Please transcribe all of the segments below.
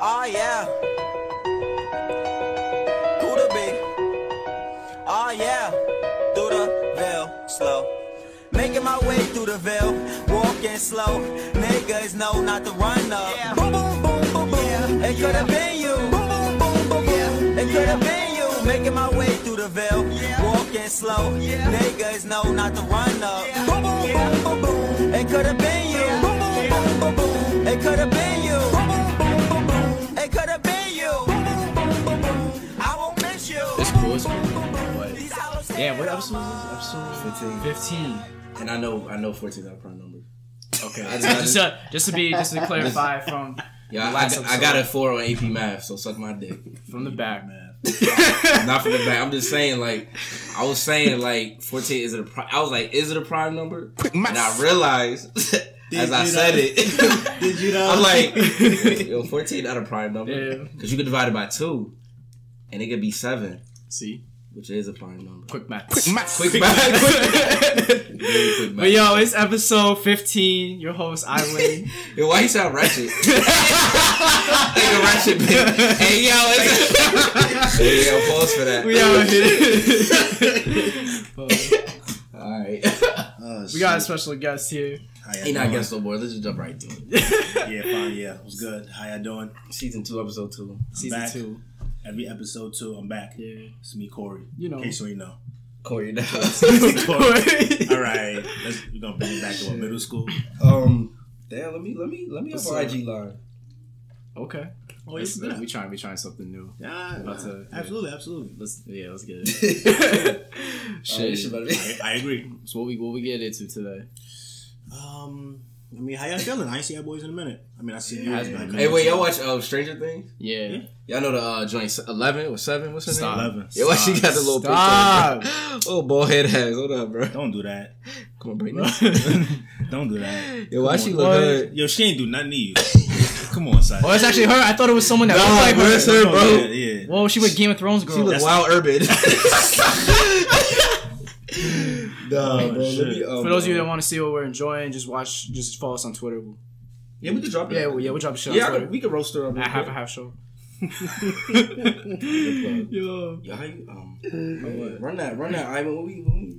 Oh yeah. Who to be? Oh yeah. Through the veil, slow. Making my way through the veil, walking slow. Niggas know not to run up. Boom, boom, boom, boom, boom. It could have been you. Boom, boom, boom, boom, boom. It could have been you. Making my way through the veil, walking slow. Niggas know not to run up. Boom, boom, boom, boom, boom. It could have been you. Boom, boom, boom, boom, boom. It could have been you. It could have been you. Boom, boom, boom, boom, boom. I won't miss you. It's cool. It's cool. But damn, what episode is this? Episode 15. 15. And I know I know 14 is our prime number. Okay. I So just- just, uh, just to be just to clarify from Yeah, I, I, got- I got a four on AP math, so suck my dick. from the back. Man. Not from the back. I'm just saying, like, I was saying, like, 14 is it a prime? I was like, is it a prime number? And I realized as I you said know? it, Did you know? I'm like, yo, 14 not a prime number because you could divide it by two, and it could be seven, See, which is a prime number. quick math. Quick math. Very quick math. But yo, it's episode 15. Your host, Iwin. Yo, why you sound ratchet? like a ratchet bitch. Hey yo, it's hey yo, pause for that. we out here. But All right. Oh, we got a oh, special guest here. How y'all Ain't not doing? against no boy. Let's just jump right to it. Yeah, fine. Yeah, it was good. How y'all doing? Season two, episode two. Season back. two. Every episode two, I'm back. Yeah. It's me, Cory. You know. In case you ain't know. Cory now. All right, let's we're gonna bring it back to what middle school. um. Damn. Let me. Let me. Let me have our up? IG line. Okay. Oh, Let's- yeah. we trying we trying something new. Yeah, About to- yeah. absolutely, absolutely. Let's yeah, let's get it. Shit. Shit. I, I agree. So what we what we get into today? Um, I mean, how y'all feeling? I ain't seen y'all boys in a minute. I mean, I see you. Has like, Hey, wait. Y'all watch uh, Stranger Things? Yeah. Y'all know the uh, joint eleven or seven? What's her Stop. name? Eleven. Yeah, why she got the little Stop. picture? Oh, bald head ass. Hold up, bro. Don't do that. Come on, Brittany. Don't do that. Yo, why Come she on. look good? Yo, she ain't do nothing to you. Come on, son. Oh, that's actually her. I thought it was someone that Nah, looked like her. it's her, bro. Yeah, yeah. Whoa, she was Game of Thrones girl. She look That's- wild urban. Nah, Oh, bro. me, um, For those of you that want to see what we're enjoying, just watch, just follow us on Twitter. yeah, we could drop it. Yeah, well, yeah, we'll drop a shit Yeah, on could, we could roast her up. real At half a half show. Yo, Yo. how you, um, run that, run that, Ivan. What we, what we,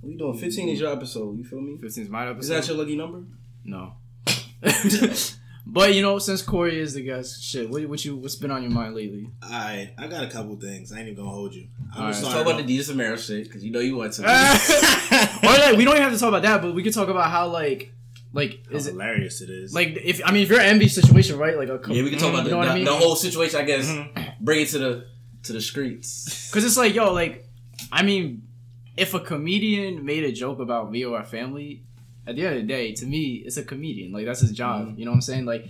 what we doing? Fifteen is your episode. You feel me? 15 is my episode. Is that your lucky number? No. but you know, since Cory is the guest, shit, what, what you what's been on your mind lately? Alright, I got a couple things. I ain't even gonna hold you. I'm Alright. gonna Talk about the Desus Mero shit because you know you want to. or like we don't even have to talk about that, but we could talk about how like like how is it hilarious it is. like if I mean if you're an envy situation, right? Like a yeah, we can talk about the, the, I mean? the whole situation. I guess Mhm. bring it to the to the streets. Because it's like, yo, like, I mean, if a comedian made a joke about me or our family, at the end of the day, to me, it's a comedian. Like, that's his job. You know what I'm saying? Like,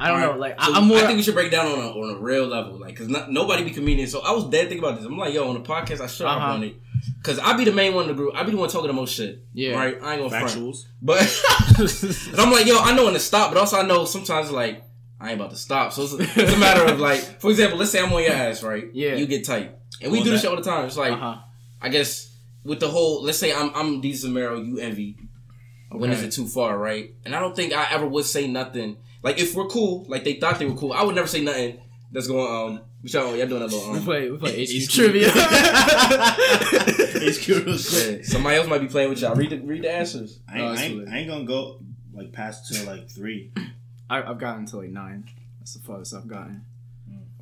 I don't know. Like, so I, I'm more. I think we should break down on a on a real level, like, cause nobody be comedians. So I was dead thinking about this. I'm like, yo, on the podcast, I should Uh-huh. on it, cause I be the main one in the group. I be the one talking the most shit. Yeah. right. I ain't gonna front. factuals. But and I'm like, yo, I know when to stop, but also I know sometimes like I ain't about to stop. So it's, it's a matter of like, for example, let's say I'm on your ass, right? Yeah. You get tight, and we On do this shit all the time. It's like, uh-huh. I guess with the whole, let's say I'm I'm Desus Mero, you envy. When is it too far, right? And I don't think I ever would say nothing. Like if we're cool, like they thought they were cool, I would never say nothing that's going. Um, y'all, y'all doing that little. We Um, play, we play HQ HQ. trivia. HQ real quick. yeah, somebody else might be playing with y'all. Read the read the answers. I ain't, it's I, ain't. I ain't gonna go like past to like three. I, I've gotten to like nine. That's the farthest I've gotten.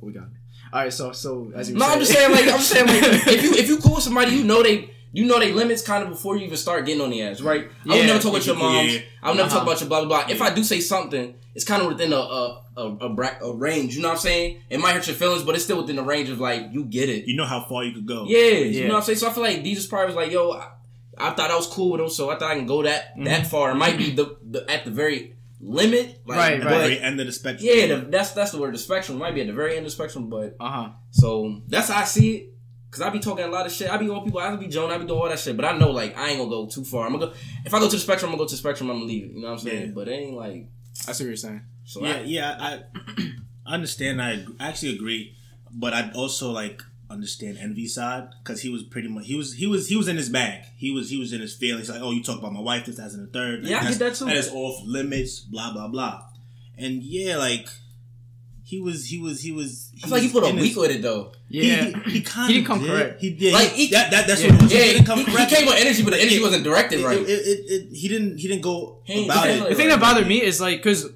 We got it. All right, so so as you were No, I'm just saying like I'm saying like if you if you cool with somebody, you know they you know they limits kind of before you even start getting on the ass, right? I would never talk about your yeah, moms. yeah. I would never talk Uh-huh. about your blah blah blah. If I do say something, it's kind of within a a a, a, bra- a range. You know what I'm saying? It might hurt your feelings, but it's still within the range of like you get it. You know how far you could go. Yeah, you know what I'm saying. So I feel like Desus probably was like, yo, I, I thought I was cool with him, so I thought I can go that Mm-hmm. that far. It might be the, the at the very limit, like, Right, At the but- very end of the spectrum. Yeah, the, that's that's the word. The spectrum It might be at the very end of the spectrum, but Uh huh. so that's how I see it. Cause I be talking a lot of shit. I be on people. I be Joan. I be doing all that shit. But I know like I ain't gonna go too far. I'm gonna go. If I go to the spectrum, I'm gonna go to the spectrum. I'm gonna leave it. You know what I'm saying? Yeah. But it ain't like. I see what you're saying. So yeah, I, yeah. I, I understand. I actually agree, but I also like understand envy side because he was pretty much he was he was he was in his bag. He was he was in his feelings. Like, oh, you talk about my wife, this, that, and the third. Yeah, I get that too. That is off limits. Blah blah blah. And yeah, like he was he was he was. He I feel like he put a week his- with it though. Yeah, He, he, he kind He didn't come correct. He did. Like, he, he- that, that, that's yeah. what it was. Yeah, he didn't come he, he came with energy, but the energy It- wasn't directed It- right. It, it, it, he didn't. He didn't go He about it. ain't the thing that bothered me is like because.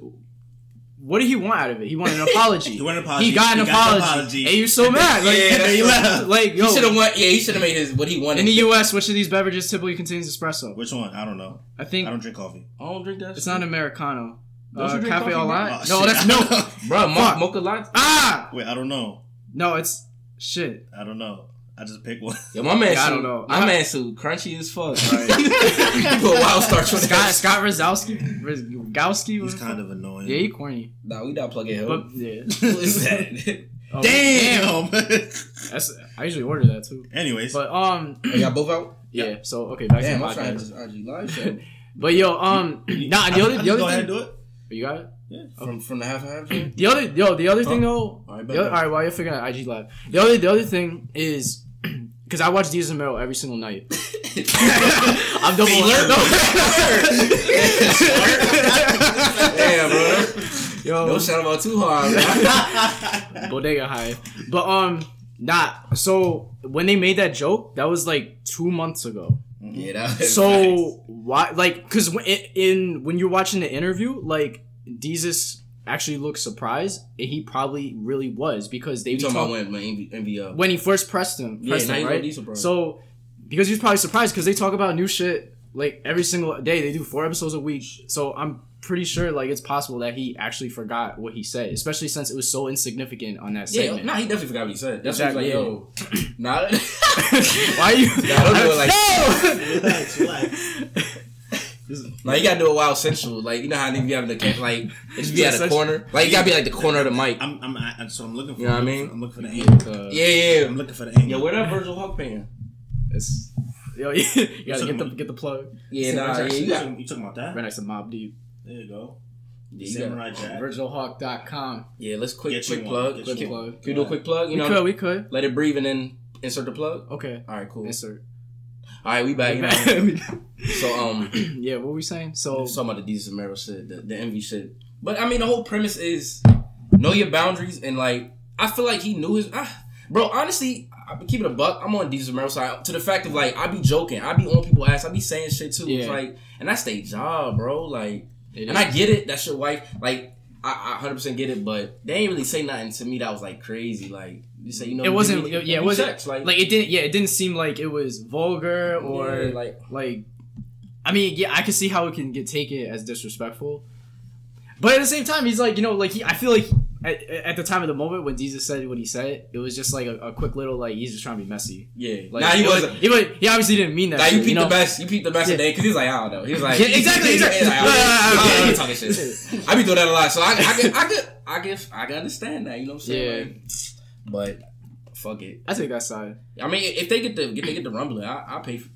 What did he want out of it? He wanted an apology. He wanted an apology. He got an He got the apology. apology. And he was so mad. Like, Yeah, that's he left. like yo, he should have went. Yeah, he should have made his what he wanted. in the U.S., which of these beverages typically contains espresso? Which one? I don't know. I think I don't drink coffee. I don't drink that. it's not americano. Don't you Uh, drink cafe coffee, au lait? Oh, no, shit. that's milk. bro. Mo- mocha latte. ah, Wait, I don't know. no, it's shit. I don't know. I just picked one. Yo, my man. Yeah, I suit- don't know. My I- man suit crunchy as fuck. Right? Put wild star. Scott that. Scott Rizowski, Rizgowski. He's kind of annoying. yeah, he corny. Nah, we not plugging him. But yeah, Who is that? Oh, Damn. That's I usually order that too. Anyways, But um, Oh, y'all both out? yeah. So okay, back Damn, to I'm trying to just IG live show. But yo, um, nah. The other, I the just other go ahead thing, and do it. You got it. Yeah. From from the half half. The other, yo, the other thing though. Alright, the bet, other, bet. all right, while you're figuring out IG live, the other, the other thing is because I watch Desus Mero every single night. I'm double alert. Damn, bro. Yo, Don't shout about too hard. Bodega high. But um, not so when they made that joke, that was like two months ago. Yeah, that was So why, like, because in when you're watching the interview, like, Desus actually looked surprised. and He probably really was because they You talking talk- about when when Envy, Envy when he first pressed him, Yeah, pressed now him, right? So because he was probably surprised because they talk about new shit like every single day. They do four episodes a week. So I'm pretty sure like it's possible that he actually forgot what he said, especially since it was so insignificant on that Yeah, segment. nah, he definitely forgot what he said. That's Exactly, what he's like, yo, nah. Why you? Nah, don't do it like relax, relax. Like you gotta do it wild sensual. Like you know how they be having the camp, like it just be at a corner. Like you gotta be like the corner of the mic. I'm, I'm, I, so I'm looking for. You know what I mean? I'm looking for the angle. Uh, Yeah, yeah. I'm looking for the angle. Yo, where that Virgil Hawk pan? It's, yo, you gotta get the about- get the plug. Yeah, nah, yeah, you you, got. talking, you talking about that? Right next to Mobb Deep. There you go. Yeah, you got Samurai Jack. VirgilHawk.com. yeah, let's quick Get quick plug. get Quick you plug. one. Can we do a quick plug? You We know, could, we could. let it breathe and then insert the plug. Okay. All right, cool. Insert. All right, we back. You know. So um, yeah, what were we saying? So talking about the Desus and Mero shit, the, the envy shit. But I mean, the whole premise is know your boundaries and like I feel like he knew his. Ah, bro, honestly, I keep it a buck. I'm on Desus and Mero side to the fact of like I be joking, I be on people ass, I be saying shit too. It's like, and that's their job, bro. Like, It and is. I get it. That's your wife. Like, I, I 100% get it, but they ain't really say nothing to me that was like crazy. Like, you say you know it wasn't. me- yeah, it wasn't sex, like, it didn't. Yeah, it didn't seem like it was vulgar or Yeah, like like I mean, yeah, I can see how it can get taken as disrespectful. But at the same time, he's like, you know, like he I feel like at, at the time of the moment when Desus said what he said, it was just like a, a quick little like he's just trying to be messy. yeah. Like nah, he was- wasn't. He, was, he obviously didn't mean that. You shit, peeped know? the best. You peeped the best Yeah. today because he's like, I don't know. He was like, Yeah, exactly, He's like. I don't. Yeah, I yeah, be yeah. talking shit. I be doing that a lot, so I, I can, I can, I can, I can understand that. You know what I'm saying? Like, but fuck it. I take that side. I mean, if they get the, if they get the rumbling, I, I pay. For,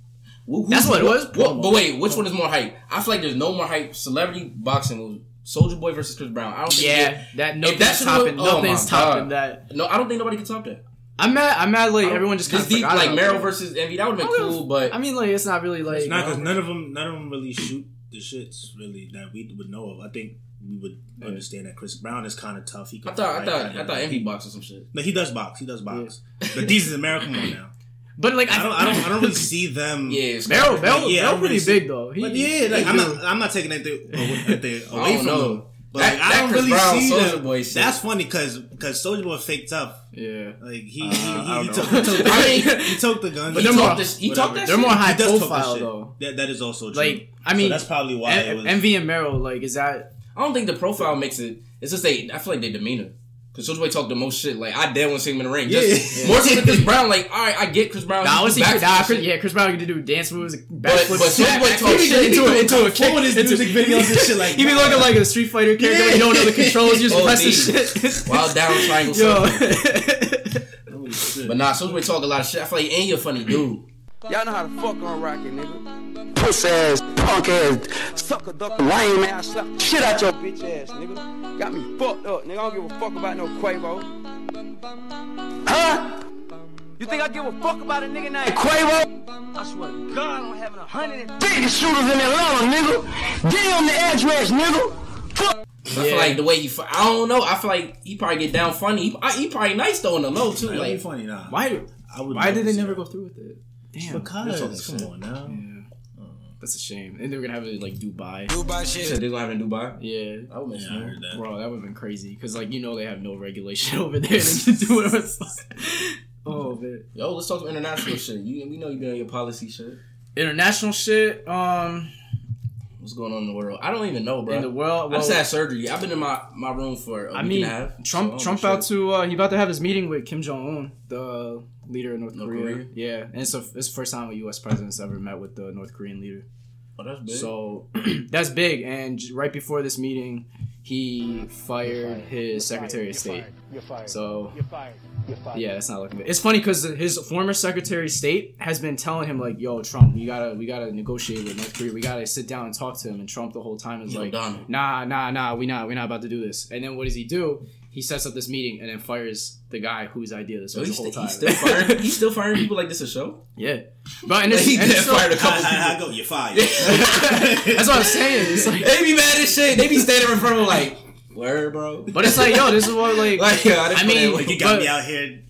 who- That's what it was? What, but wait, which one is more hype? I feel like there's no more hype. Celebrity boxing was Soulja Boy versus Chris Brown. I don't think. Yeah, that nothing's that's topping. what- oh my nothing's topping God. that. no, I don't think nobody can top that. I'm mad. I'm mad. Like everyone just kind of deep, like Mero versus Envy. That would have been cool, but I mean, like it's not really like. It's not because none of them, none of them really shoot the shits really that we would know of. I think we would understand that Chris Brown is kind of tough. He I thought, I thought, kinda- I thought Envy boxed or some shit. No, he does box. He does box. But these is American one now. But like I don't, I don't, I don't really see them. Yeah, it's Mero, Mero, Yeah, I Mero pretty really see- big though. He, But yeah, like, I'm not, I'm not taking anything away I away don't from know. them. But That- like, I don't Chris really Brown, see Soulja them. Boy shit. That's funny because because Soulja Boy fake tough. Yeah. Like he Uh, he, he, he, took, he took the I mean, he took the gun. But He they're more- this. He talked that They're shit. more high He does talk that profile though. That that is also true. Like I mean, so that's probably why it was. Envy and Mero, like, is that? I don't think the profile makes it. It's just they. I feel like they demeanor. Cause Soulja Boy talk the most shit. Like I damn want to see him in the ring. Just, Yeah. More so than Chris Brown. Like all right, I get Chris Brown. Nah, I he want to see. Nah, Chris, yeah, Chris Brown can do dance moves, backflips, but Soulja Boy back- talk into, shit. into, a- into a kick. Full his into- music videos and shit like He be looking like a Street Fighter character. when You don't know the controls. You just Oh, press the shit. Wild down triangle. Yo. circle. Holy shit. But nah, Soulja Boy talk a lot of shit. I feel like and you're a funny dude. Y'all know how to fuck on rocket, nigga. Puss ass, punk ass, sucker duck, lame ass, slap shit out your bitch ass, nigga. Got me fucked up, nigga. I don't give a fuck about no Quavo. Huh? You think I give a fuck about a nigga named Quavo? I swear to God, I'm having a hundred and fifty shooters in Atlanta, nigga. Damn the address, nigga. Fuck. I feel like the way he, fi- I don't know. I feel like he probably get down funny. He, I, he probably nice though on the low too. Like, that'd be Like, funny, nah. Why? I would Why did to they never go through with it? Damn, Because come on now. yeah, that's a shame. And they were gonna have it like Dubai. Dubai shit. said they're gonna have it in Dubai. Yeah. I would Yeah, that. Bro, that would have been crazy because, like, you know, they have no regulation over there. They can do whatever. the fuck. oh man. Yo, let's talk some international shit. You, we know you been on your policy shit. International shit. Um, What's going on in the world? I don't even know, bro. in the world. I just had surgery. I've been in my, my room for a I week mean, and a half. Trump. so Trump don't out to. Uh, he about to have his meeting with Kim Jong Un, the leader of North, North Korea. Korea? Yeah, and it's a, it's the first time a U.S. president's ever met with the North Korean leader. Oh, that's big. So that's big. And right before this meeting, he fired his Secretary of State. You're fired. So You're fired. You're fired. yeah, it's not looking good. It's funny because his former Secretary of State has been telling him like, "Yo, Trump, we gotta we gotta negotiate with North Korea. We gotta sit down and talk to him." And Trump the whole time is Yo, like, Donald. "Nah, nah, nah, we not we not about to do this." And then what does he do? He sets up this meeting and then fires the guy whose idea this oh, was he's, the whole sti- time. he's still firing. he's still firing people like this a show. yeah, but and, it's, He and did it's fire a couple How, how, how people. go? You're fired. that's what I'm saying. It's like, They be mad as shit. They be standing in front of him like, where, bro? but it's like, yo, this is what like. Like, yo, I, I mean, Like you got But- me out here.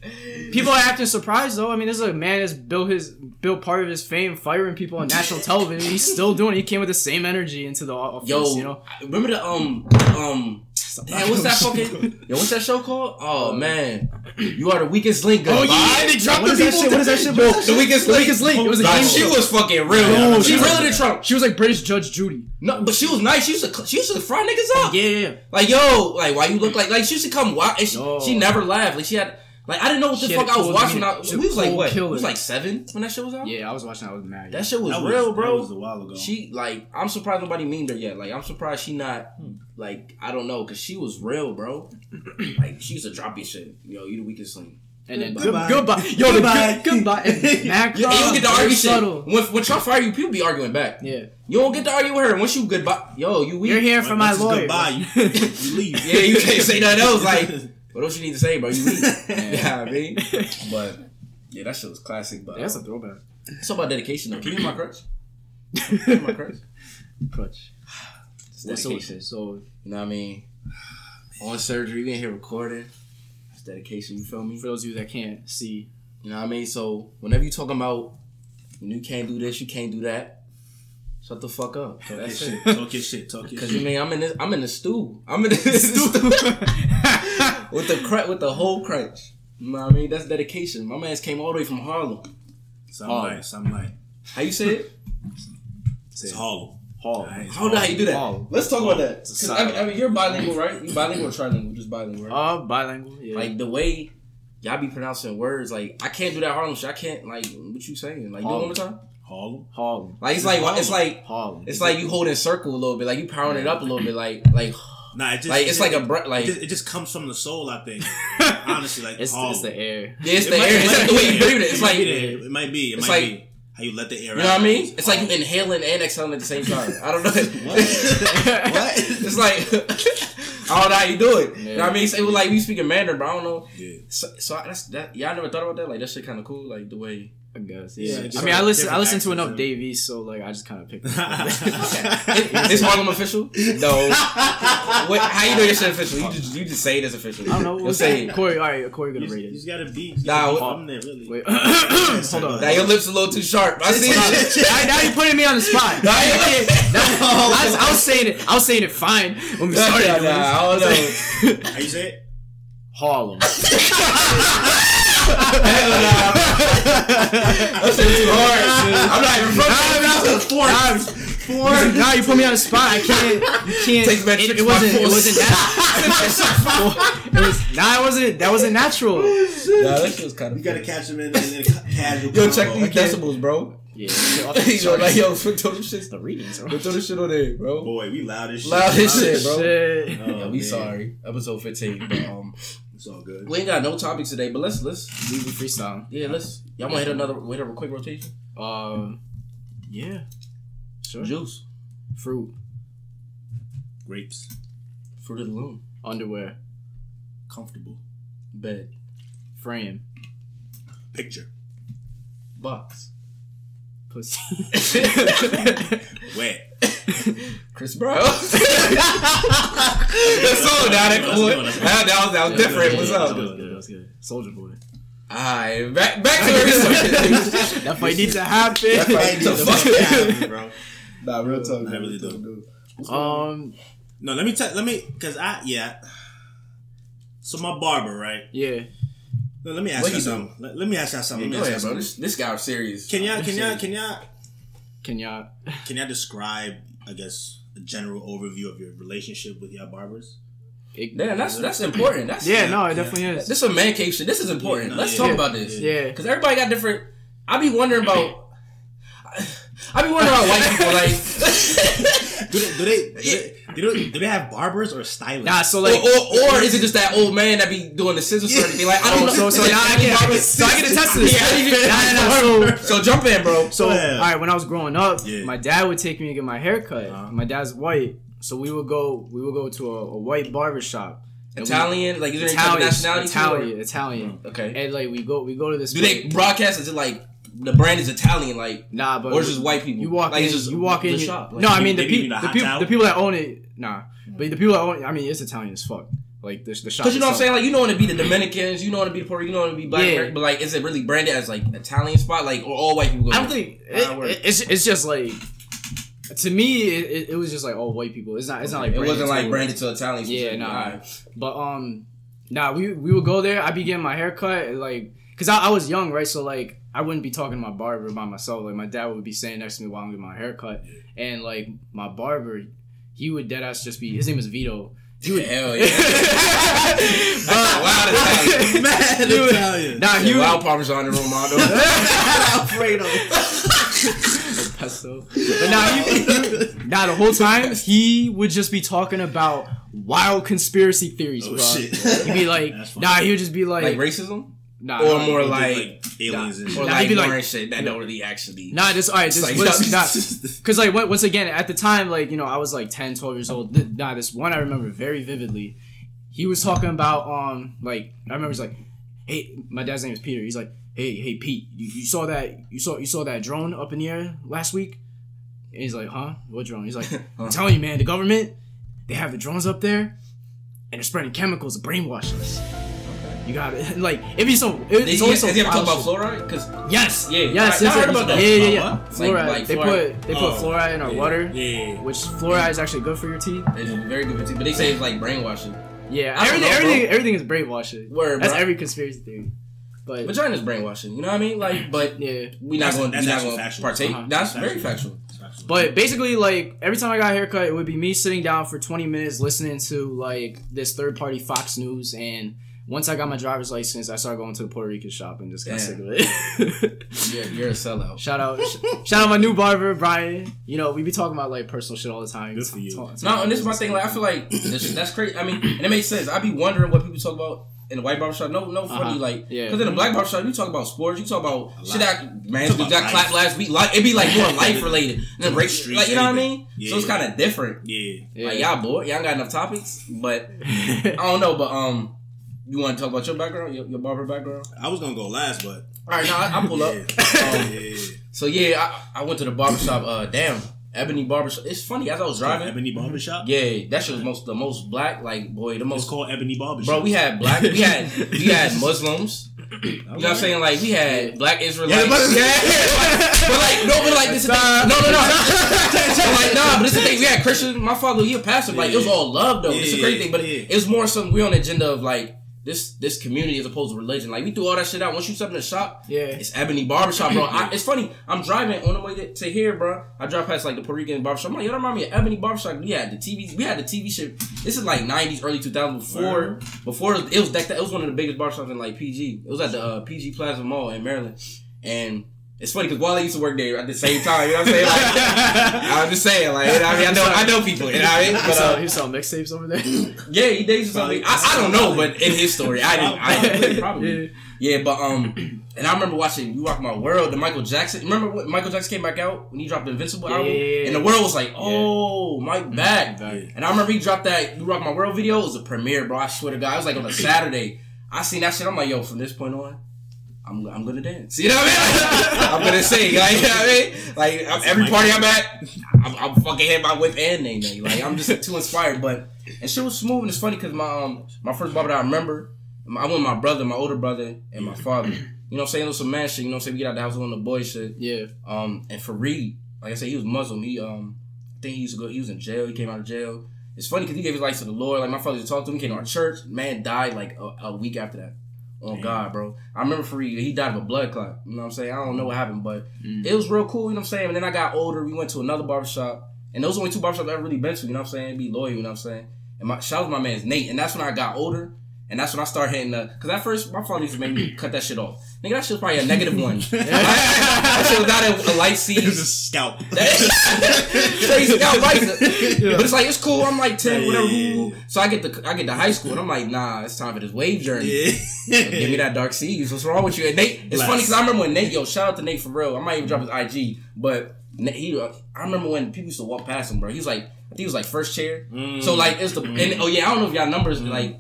People are acting surprised though. I mean, this is a man that's built his built part of his fame firing people on national television. He's still doing it. He came with the same energy into the office. Yo, you know, remember the um um damn, what's that fucking yo? What's that show called? Oh man, you are the weakest link. Oh, yeah, they dropped What the is that people shit? What is that to- shit? Bro, the weakest The link. Weakest Link. It was a Nah, game she show. was fucking real. No, she she realer was- than Trump. She was like British Judge Judy. No, but she was nice. She used to she used to fry niggas up. Yeah, yeah, yeah. Like yo, like why you look like like she used to come watch. She, she never laughed. Like she had like I didn't know what the She had fuck I was cold watching. When. I, we was was like cold what? killer. It was like seven when that shit was out. Yeah, I was watching. I was mad. That shit was, That was real, bro. That was a while ago. She like I'm surprised nobody memed her yet. Like I'm surprised she not hmm. like I don't know because she was real, bro. like she used to drop your shit. Yo, you the weakest link. and then Goodbye. goodbye. goodbye. Yo, Goodbye. the goodbye. And Macron, Yeah, you don't get to very argue shit. subtle. When, when Trump fire you, people be arguing back. Yeah, You don't get to argue with her. Once you goodbye, yo, you weak. you're here for Once my lawyer. Goodbye. You, you leave. Yeah, you can't say nothing else. Like, what else you need to say, bro? You weak. yeah, I mean, but yeah, that shit was classic. But That's a throwback. it's all about dedication though. Can you hear my crutch? Can you hear my crutch? Clutch. It's So, dedication. so You know what I mean? On surgery, we in here recording. It's dedication. You feel me? for those of you that can't see, You know what I mean? So whenever you talking about you can't do this, you can't do that. Shut the fuck up. Talk your That's shit. Talk your shit. Talk your Cause shit. you mean I'm in this I'm in the stew. I'm in the stew with the cr- with the whole crunch. You know what I mean? That's dedication. My man's came all the way from Harlem. Some Oh. light. Some light. How you say it? It's Harlem. Hall. Alright, it's How do you do that? Harlem. Let's talk about that. It's a 'Cause I mean, I mean, you're bilingual, right? You bilingual or trilingual? Just bilingual, right? Uh, bilingual. Yeah. Like the way y'all be pronouncing words, like I can't do that Harlem shit. I can't like what you saying. Like do it one more time. Harlem. Harlem. Like it's like it's like Harlem. it's like you holding circle a little bit, like you powering it up a little bit, like like Nah, it just, like it's it, like a bre- like It just, it just comes from the soul, I think. Honestly, like it's, oh. it's the air. yeah, it's It the might- air. It's like the way you breathe it. It's like be you there. It might be. It it's might like- be how you let the air know out. You know what I mean? It's like you inhaling and exhaling at the same time. I don't know. What? It's like I don't know how you do it. You know what I mean? It was like we speaking Mandarin, but I don't know. Yeah. So, so that's that. Y'all never thought about that? Like that shit kind of cool. Like the way. I guess. Yeah, Yeah. I mean, I listen. I listen to accents, enough yeah. Dave so like I just kind of picked. it up. Is Harlem official? No. Wait, how you know your shit official? You just you just say it as official. I don't know. You'll say that? it. Cory, all right, Cory gonna You rate just it. gotta be. You Nah, gotta be what- from there, really. Wait, hold on. Now your lips a little too sharp. I see now, now you're putting me on the spot. Nah, I, now- I, was, I was saying it. I was saying it fine when we started. Nah, nah, I don't know. How you say it? Harlem. Hell nah. That shit too hard. I'm not even from Nah, nah, four. Four. Nah, you put me on the spot. I can't. You can't. Takes back It, six it wasn't. It wasn't natural. it was. Nah, it wasn't. That wasn't natural. Nah, that shit was kind of. You gotta catch them in, in, in a casual. Yo, check combo. these decibels, bro. Yeah. yo, like yo, throw them shit. the readings. bro. Throw the shit on there, bro. Boy, we loud as shit. Loud as shit, bro. Shit. Oh, Yeah, we man. sorry. Episode 15. But um It's all good. we ain't got no topics today, but let's let's We be freestyle. yeah, let's y'all wanna hit another hit a quick rotation? Um. Yeah. Sure. Juice. Fruit. Grapes. Fruit of the loom. Underwear. Comfortable. Bed. Frame. Picture. Box. Pussy. Wet. Chris Brown. That's all. Now that cool. That, that was that was different. What's That up? That was good. Soulja Boy. Alright, back back to where we. That fight needs to happen. That fight needs to fuck happen, bro. Nah, real talk. I really do. um. No, let me tell. Let me, cause I yeah. So my barber, right? Yeah. No, let me ask What you something. Let, let me ask y'all something. Go Let me ahead, ask y'all bro. something. This, this guy was serious. Can y'all, can y'all, can y'all, Can y'all? can y'all describe? I guess a general overview of your relationship with your barbers. It, Damn, that's that's important. That's yeah. No, it definitely is. This is a man cave shit. This is important. Yeah, Let's yeah. talk Yeah. about this. Yeah. Because everybody got different. I be wondering about. I be wondering about white people. Like, Do they do they do they, do they, do they have barbers or stylists? Nah. So like. or, or is it just that old man that be doing the scissors or anything? Like, I don't Oh, know. so so Is now I family can, barbers? so I can attest to this. Yeah. Nah, nah, nah, so So jump in, bro. So, Go ahead. all right, when I was growing up, Yeah. my dad would take me to get my hair cut. Uh-huh. My dad's white, so we would go. We would go to a, a white barber shop. And we- Italian, like is there any Italian, nationality? to it, or- Italian, Italian. Okay. And like we go, we go to this. Do they broadcast? Is it like the brand is Italian? Like, Nah, but or it's just white people? You walk like, in. it's just you walk in. the you- shop. Like, no, I mean the, pe- the the people. The people that own it. Nah, but the people that own. it, I mean, it's Italian as fuck. Like the the shop. Cause you know what I'm saying, like you know want to be the Dominicans, you know want to be the Puerto, you know want to be black, Yeah. But like is it really branded as like Italian spot, like or all white people? Go I don't think it it, it's it's just like. To me, it, it, was just like all white people. It's not. It's not like it wasn't like branded to Italian. Yeah, specifically. nah. But um, nah, we we would go there. I'd be getting my hair cut, like, cause I, I was young, right? So like, I wouldn't be talking to my barber by myself. Like, my dad would be standing next to me while I'm getting my hair cut, and like my barber, he would dead ass just be. His name is Vito. He would, Hell yeah. Wild Italian. Mad He would- Italian. Nah, he Yeah, would, wild Parmesan and Romano. Alfredo. pesto. But nah, he- nah, the whole time he would just be talking about wild conspiracy theories, Oh, bro. shit. He'd be like, nah, he would just be like, like racism, nah, or more did, like, aliens and or shit. Nah, like like- shit that don't really actually. Nah, this all right. This like- was not because like on- once again at the time like you know I was like 10, 12 years old. Th- Nah, this one I remember very vividly. He was talking about um like I remember he's like, hey, my dad's name is Peter. He's like, hey, hey Pete, you, you saw that you saw you saw that drone up in the air last week? And he's like, huh? What drone? He's like, I'm telling you, man, the government they have the drones up there and they're spreading chemicals to brainwash us. You got it. Like it'd be so. It, Did it's he, always has so he ever talked about fluoride? Because. Yes. Yeah, Yes. I- I heard yes. about that. Yeah, yeah, yeah. what? Like- Fluoride. like they fluoride. put they put Oh, fluoride in our yeah, water, Yeah. which fluoride is actually good for your teeth. it's very good for teeth, but they say it's like brainwashing. Yeah, I everything, know, everything, everything is brainwashing. Word, That's bro. every conspiracy theory. But Vagina's brainwashing. You know what I mean? Like, but yeah, we not going. that's not going to factual. partake. Uh-huh. That's That's very factual. factual. but basically, like every time I got a haircut, it would be me sitting down for twenty minutes listening to like this third party Fox News and. Once I got my driver's license, I started going to the Puerto Rican shop and just got Damn. sick of it. Yeah, you're a sellout. shout out, sh- shout out my new barber Brian. You know we be talking about like personal shit all the time. Good for you. Talk- talk No, and this is my thing. Like, I feel like this, that's crazy. I mean, and it makes sense. I be wondering what people talk about in the white barbershop. No, no funny. Uh-huh. Like, Yeah. because in the black barbershop, you talk about sports. You talk about shit lot. that man Talk we got life. clapped last week. Like, it be like more life related. And then race, Streets, like you know what I mean? Yeah. So it's kind of different. Yeah. Yeah. Like y'all bored. Y'all got enough topics. But I don't know. But um, you want to talk about your background, your, your barber background? I was gonna go last, but All right, now I, I pull up. Yeah. Um, yeah. so yeah, I, I went to the barbershop. Uh, damn, Ebony Barbershop. It's funny as I was driving. Ebony Barbershop. Yeah, that shit was most the most black. Like boy, the It's most. called Ebony Barbershop. Bro, we had black. We had we had Muslims. You know what I'm saying? Like we had black Israelites. Yeah, but- yeah, but like no, but like this is the thing. No, no, no. but like nah, but this is the thing. We had Christian. My father, he a pastor. Like it was all love though. it's a Yeah, crazy thing, but yeah. it was more some we on the agenda of like this this community as opposed to religion. Like we threw all that shit out. Once you step in the shop, Yeah. it's Ebony Barbershop, bro. I, it's funny. I'm driving on the way to, to here, bro. I drive past like the Puerto Rican barbershop. I'm like, yo, that remind me of Ebony Barbershop. We had the TV. We had the TV shit. This is like 90s, early 2000s. Before Word. before it was that it was one of the biggest barbershops in like PG. It was at the uh, PG Plaza Mall in Maryland, and. It's funny because Wale used to work there at the same time. You know what I'm saying? Like, I'm just saying, like, you know I mean, I know, I know people. You know what I mean? He But, uh, he mixtapes over there. yeah, he dates or something. I, I don't know, but in his story, I didn't. I didn't probably. Yeah. Yeah, but um, and I remember watching "You Rock My World," the Michael Jackson. Remember when Michael Jackson came back out when he dropped the Invincible album, yeah, yeah, and the world was like, "Oh, Mike back." Back. And I remember he dropped that "You Rock My World" video. It was a premiere, bro. I swear to God, it was like on a Saturday. I seen that shit. I'm like, yo, from this point on, I'm I'm gonna dance. You know what I mean? I'm gonna sing. Like, you know what I mean? Like every party I'm at, I'm, I'm fucking hit my whip and name name. Like I'm just too inspired. But and shit was smooth and it's funny because my um my first barber that I remember, I went with my brother, my older brother, and my father. You know what I'm saying? It was some man shit. You know what I'm saying? We get out the house on the boy shit. Yeah. Um, and Fareed, like I said, he was Muslim. He um, I think he used to go. He was in jail. He came out of jail. It's funny because he gave his life to the Lord. Like my father used to talk to him. He came to our church. Man died like a, a week after that. Oh, On God, bro. I remember Fareed. He died of a blood clot. You know what I'm saying? I don't know what happened, but mm. it was real cool. You know what I'm saying? And then I got older. We went to another barbershop, and those only two barbershops I've ever really been to. You know what I'm saying? Be loyal. You know what I'm saying? And my shout out to my man's Nate. And that's when I got older. And that's when I start hitting the. Because at first, my father used to make me cut that shit off. Nigga, that shit was probably a negative one. that shit was not a, a light It was a scalp. Crazy scalp razor. But it's like, it's cool. I'm like 10, Yeah, whatever. yeah. So I get to I get to high school, and I'm like, nah, it's time for this wave journey. Yeah. Give me that dark seas. What's wrong with you? And Nate, it's funny because I remember when Nate, yo, shout out to Nate for real. I might even drop his IG, but he, I remember when people used to walk past him, bro. He was like, I think he was like first chair. So mm. like, it's the and oh yeah, I don't know if y'all numbers mm. like,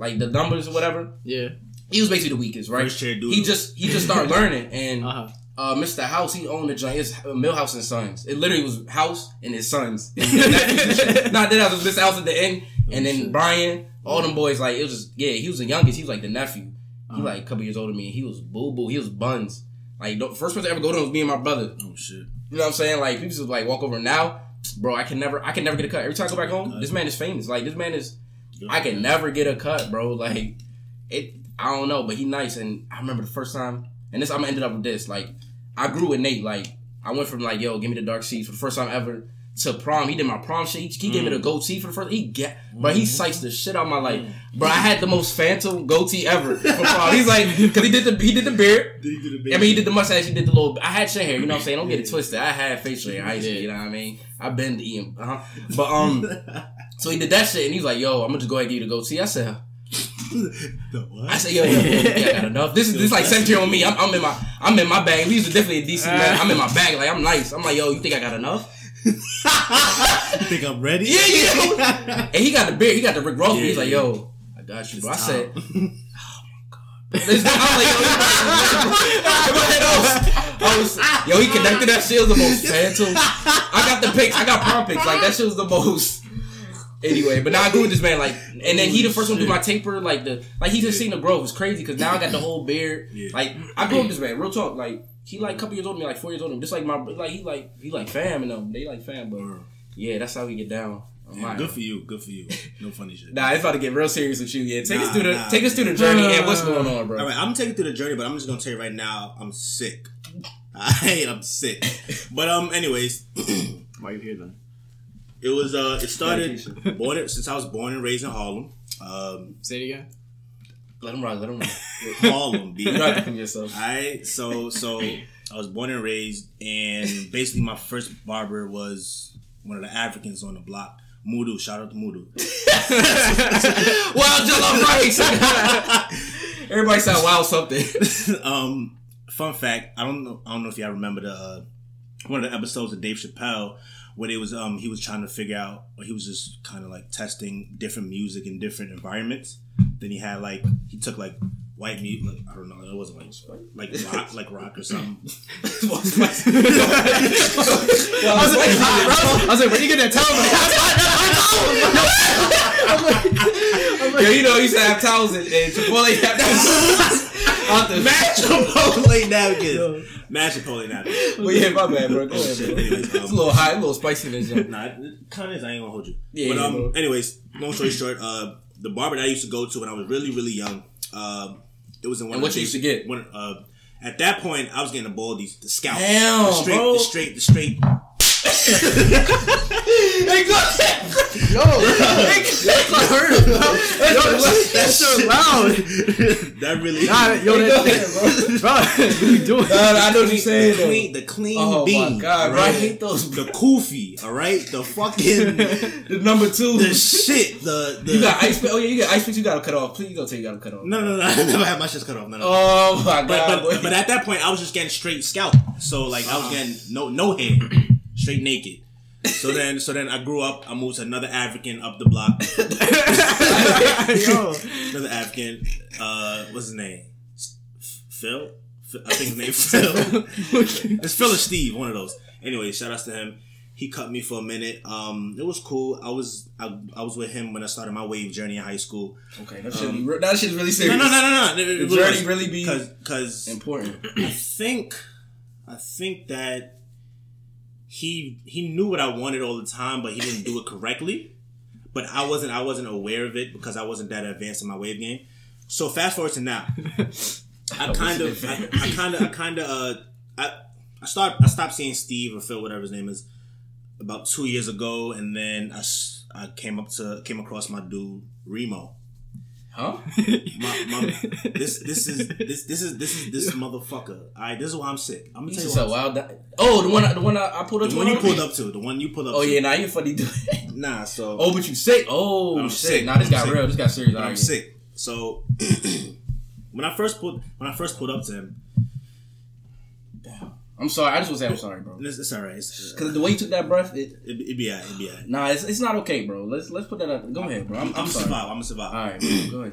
like the numbers or whatever. Yeah. He was basically the weakest, right? First chair dude. He just he just started learning, and Uh huh. uh, Mr. House, he owned the joint. It's Millhouse and Sons. It literally was House and his sons. Not that I was Mr. House at the end, and then Brian, all them boys. Like it was just yeah. He was the youngest. He was like the nephew. He like a couple years older than me. He was boo boo. He was buns. Like the first person to ever go to him was me and my brother. Oh shit. You know what I'm saying? Like people just like walk over now, bro. I can never, I can never get a cut. Every time I go back home, this man is famous. Like this man is, I can never get a cut, bro. Like it, I don't know, but he nice. And I remember the first time, and this I'm ended up with this. Like I grew with Nate. Like I went from like yo, give me the dark seeds for the first time ever to prom. He did my prom shit. He, he gave me the goatee for the first. He get, bro. He siced the shit out of my life, bro. I had the most phantom goatee ever for prom. He's like, cause he did the he did the beard. Did he do the I mean, he did the mustache. He did the little. I had short hair. You know what I'm saying? Don't get it twisted. I had facial hair. school. You know what I mean? I've been to eating. Uh-huh. But um, so he did that shit, and he's like, "Yo, I'm gonna just go ahead and give you the goatee." I said, the what? "I said, yo, yo, yo, yeah, I got enough. This is this is like century on me. I'm, I'm in my I'm in my bag. Used to definitely a decent man. I'm in my bag. Like I'm nice. I'm like, yo, you think I got enough? you think I'm ready? Yeah, yeah. and he got the beard. He got the Rick Ross. beard. He's like, yo, I got you, bro. I said. time. This- I'm like, yo, my I was, yo, he connected that shit. It was the most phantom. I got the pics. I got prom pics. Like that shit was the most. Anyway, but now I grew with this man. Like, and then he the first one to do my taper. Like the, like he just seen the growth. It's crazy because now I got the whole beard. Yeah. Like I grew with this man. Real talk. Like he like a couple years older than me. Like four years older. Just like my, like he like he like fam and them. They like fam, but yeah, that's how we get down. my- Good for you. Good for you. No funny shit. Nah, it's about to get real serious with you. Yeah, take us through the nah, take us through the journey and what's going on, bro. All right, I'm gonna take you through the journey, but I'm just gonna tell you right now, I'm sick. Alright, I'm sick. But um, anyways, Why are you here then? It was uh, it started born in- since I was born and raised in Harlem. Um, Say it again. Let him run. Let him run. Harlem, B. You don't have yourself. Alright, so so I was born and raised, and basically my first barber was one of the Africans on the block. Mudu, shout out to Mudu. Wild Jello rice. Everybody sound wild something. um, fun fact, I don't know, I don't know if y'all remember the uh, one of the episodes of Dave Chappelle where it was um he was trying to figure out, or he was just kind of like testing different music in different environments. Then he had like he took like white music, like, I don't know, it wasn't like like rock, like rock or something. I was like, I was like, when you get that towel? Yo, you know, he used to have towels and, and Chipotle have towels. Out the Match Chipotle napkins. Match Chipotle napkins. But yeah, my bad, bro. Go ahead, bro. Anyways, It's a um, little high, a little spicy in joint. Nah, it kind of is. I ain't gonna hold you. Yeah, but um, bro. anyways, long story short, uh, the barber that I used to go to when I was really, really young, um, it was in one. And of what the you used to get? One, uh, at that point, I was getting the baldies, the scalp, Damn, the straight, bro. the straight, the straight. Hey, go Yo, I heard it. Yo, that shit loud. that really. Nah, yo, that, bro, what are you doing? I know what you're saying. though. clean, the clean Oh bean. my god, bro! I right? hate those. The kufi, all right, the fucking, The number two. the shit, the the. You got ice. Oh yeah, you got ice picks. You gotta cut off. Please don't tell you gotta cut off. no, no, no, I never had my shit cut off. No, no. Oh my god. but, boy. but at that point, I was just getting straight scalp. So like I was uh-huh. getting no no hair, straight naked. So then so then I grew up. I moved to another African up the block. Another African. Uh, what's his name? Phil. I think his name Phil. it's Phil or Steve, one of those. Anyway, shout outs to him. He cut me for a minute. Um, it was cool. I was I, I was with him when I started my wave journey in high school. Okay, that should be that shit's really serious. No, no, no, no, no. The journey really be because important. I think I think that he he knew what I wanted all the time, but he didn't do it correctly. But I wasn't I wasn't aware of it because I wasn't that advanced in my wave game. So fast forward to now. I kind of I kind of I kind of uh I I start I stopped seeing Steve or Phil whatever his name is about two years ago, and then I, I came up to came across my dude Remo. Huh? My, my, this this is this this is this is this motherfucker. All right, this is why I'm sick. I'm gonna You tell you just said why. wild. Di- oh, the one, the one I, I pulled up. The to one you on? pulled up to, the one you pulled up. To. Oh to. yeah, now you funny dude. nah. So oh, but you sick. Oh I'm shit. sick. Nah, this I'm got sick. real. This got serious. I'm Alright. sick. So when I first pulled when I first pulled up to him, I'm sorry. I just want to say I'm sorry, bro. it's, it's all right. Because uh, the way you took that breath, it, it, it'd be alright. It'd be alright. nah, it's, it's not okay, bro. Let's let's put that up. Go ahead, bro. I'm, I'm, I'm, sorry. survive. I'm gonna survive. All right, bro. go ahead.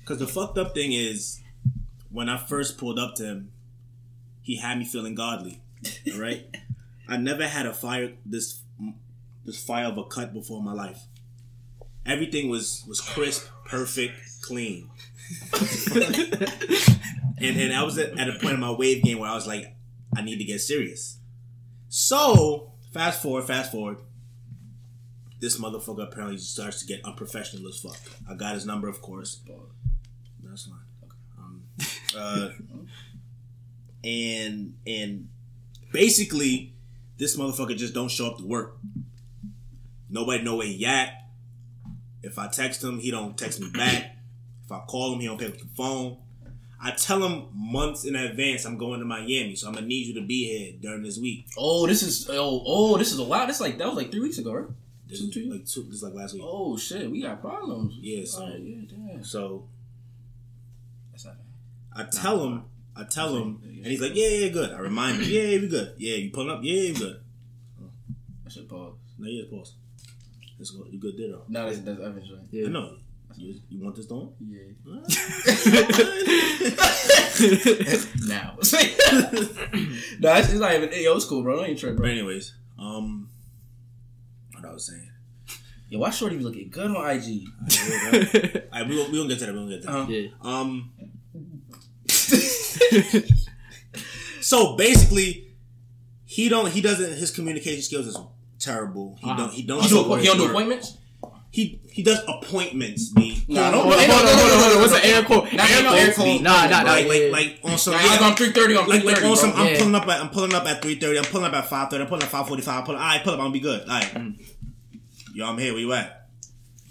Because the fucked up thing is, when I first pulled up to him, he had me feeling godly. All right, I never had a fire this this fire of a cut before in my life. Everything was was crisp, perfect, clean. and and I was at, at a point in my wave game where I was like, I need to get serious. So fast forward, fast forward. This motherfucker apparently starts to get unprofessional as fuck. I got his number, of course. That's fine. Um, uh, and and basically, this motherfucker just don't show up to work. Nobody know where he at. If I text him, he don't text me back. If I call him, he don't pick up the phone. I tell him months in advance I'm going to Miami, so I'm gonna need you to be here during this week. Oh, this is oh oh this is a lot. This like that was like three weeks ago, right? This is like two, this is like last week. Oh shit, we got problems. Yeah, so- Alright, yeah, damn. So That's not. I tell him, I tell him, and he's like, "Yeah, yeah, good." I remind him, "Yeah, yeah, we good. Yeah, you pulling up? Yeah, you good." Oh, I should pause. No, yeah, pause. Let's go. You good, ditto. No, that's that's Evans right. Yeah. I know. You, you want this done? Yeah. now. no, it's, it's not even. Yo, it's cool, bro. I ain't tripping, bro. anyways, um, what I was saying. Yo, why Shorty be looking good on IG? All right, we gonna, we gonna get to that. We gonna get to that. Uh-huh. yeah. Um, so basically, he don't. He doesn't. His communication skills is terrible. He Uh-huh. don't. He don't. He, show do, he don't do for work. appointments? He he does appointments. B. Nah, no, no, hold on, no, no, hold on, no, hold no, on. What's no, the air quote? Not Air air quote. quote. Nah, nah, nah. like, like like on some Nah, yeah, I was on 330 on like, 330, like on some, bro. I'm Yeah. pulling up at I'm pulling up at three thirty. I'm pulling up at five thirty. I'm pulling up at five forty five. I'm pulling. All right, pull up. I'm gonna be good. All right. Mm. Yo, I'm here. Where you at?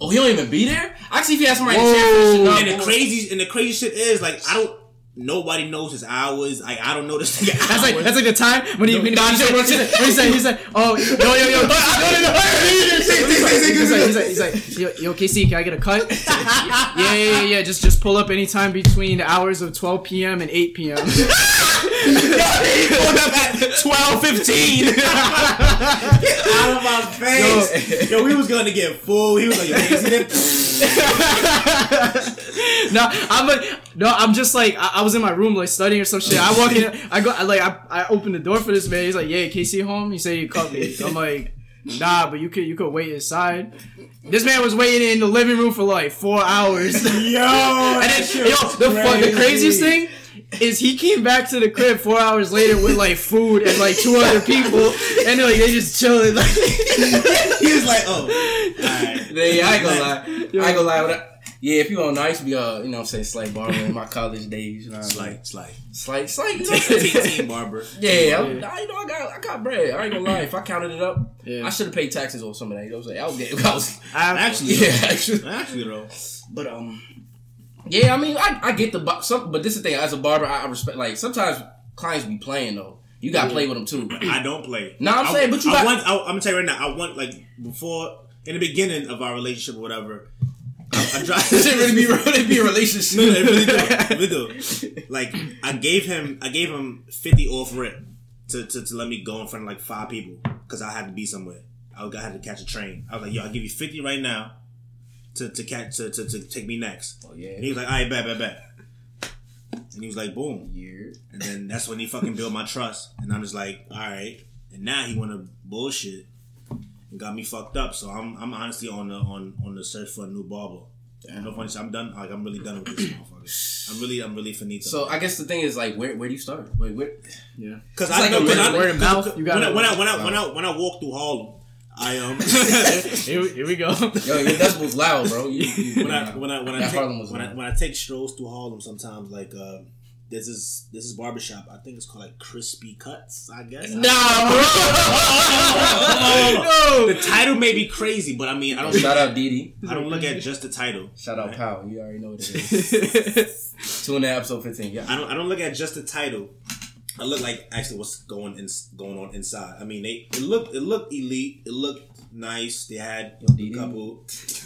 Oh, he don't even be there? I see if he has somebody Whoa. to share for shit. And the crazy and the crazy shit is like I don't. Nobody knows his hours. Like I don't know this nigga That's like that's like the time when he when he he said he said he said he said oh yo yo yo no no no he's like he's like he's like yo, yo KC can I get a cut yeah yeah yeah yeah just just pull up anytime between the hours of 12 p.m. and 8 p.m. pulled up at twelve fifteen. Out of my face. Yo. we was gonna get full. He was like, yo, you see that? no, I'm like, no, I'm just like, I, I was in my room like studying or some shit. I walk in, I go, I, like, I, I open the door for this man. He's like, yeah, KC home. He said he cut me. I'm like, nah, but you could, you could wait inside. This man was waiting in the living room for like four hours. Yo, and then, yo, the, fu- the craziest thing is he came back to the crib four hours later with like food and like two other people, and like they just chilling. Like, he was like, oh, alright. Yeah, I ain't gonna lie. I ain't gonna lie. I, yeah, if you don't know, I used to be, uh, you know what I'm saying, slight barber in my college days. You know I? Slight, slight. Slight, slight. You know what I'm saying? Team barber. Yeah, I, I, you know, I got, I got bread. I ain't gonna lie. If I counted it up, Yeah. I should have paid taxes on some of that. You know what I'm saying? I was getting, I was, Actually, yeah, actually. actually though, But um, yeah, I mean, I, I get the some, but this is the thing. As a barber, I, I respect. Like sometimes clients be playing though. You gotta play with them too. I don't play. Nah, I'm I- saying, but you I got- want. I, I'm gonna tell you right now. I want like before in the beginning of our relationship or whatever. I, tried. Shit really be really be a relationship. No, no, it really do. It really do. Like I gave him, I gave him fifty off rip to, to, to let me go in front of like five people because I had to be somewhere. I, I had to catch a train. I was like, yo, I'll give you fifty right now to, to catch to, to, to take me next. Oh, yeah. And he was like, all right, bet, bet, bet. And he was like, boom. Yeah. And then that's when he fucking built my trust. And I'm just like, all right. And now he wanna bullshit and got me fucked up. So I'm I'm honestly on the on on the search for a new barber. No funny shit. I'm done. Like I'm really done with this motherfucker. I'm really I'm really finito. So I guess the thing is like, where where do you start? Like, where? Yeah. Because It's I like know a word- I, word of cause- mouth, you when I, when I when I when I when I walk through Harlem, I um here, we- here we go. Yo, your decibels loud, bro. You, you, when I when I when I That take, Harlem was when I when I take strolls through Harlem sometimes like uh this is this is barbershop. I think it's called like Crispy Cuts. I guess. no. Bro. The title may be crazy, but I mean I don't Shout out Didi. I don't look at just the title. Shout out Pow. You already know what it is. Tune in episode fifteen. Yeah. I don't I don't look at just the title. I look like actually what's going in, going on inside. I mean, they it looked it looked elite. It looked nice. They had a couple.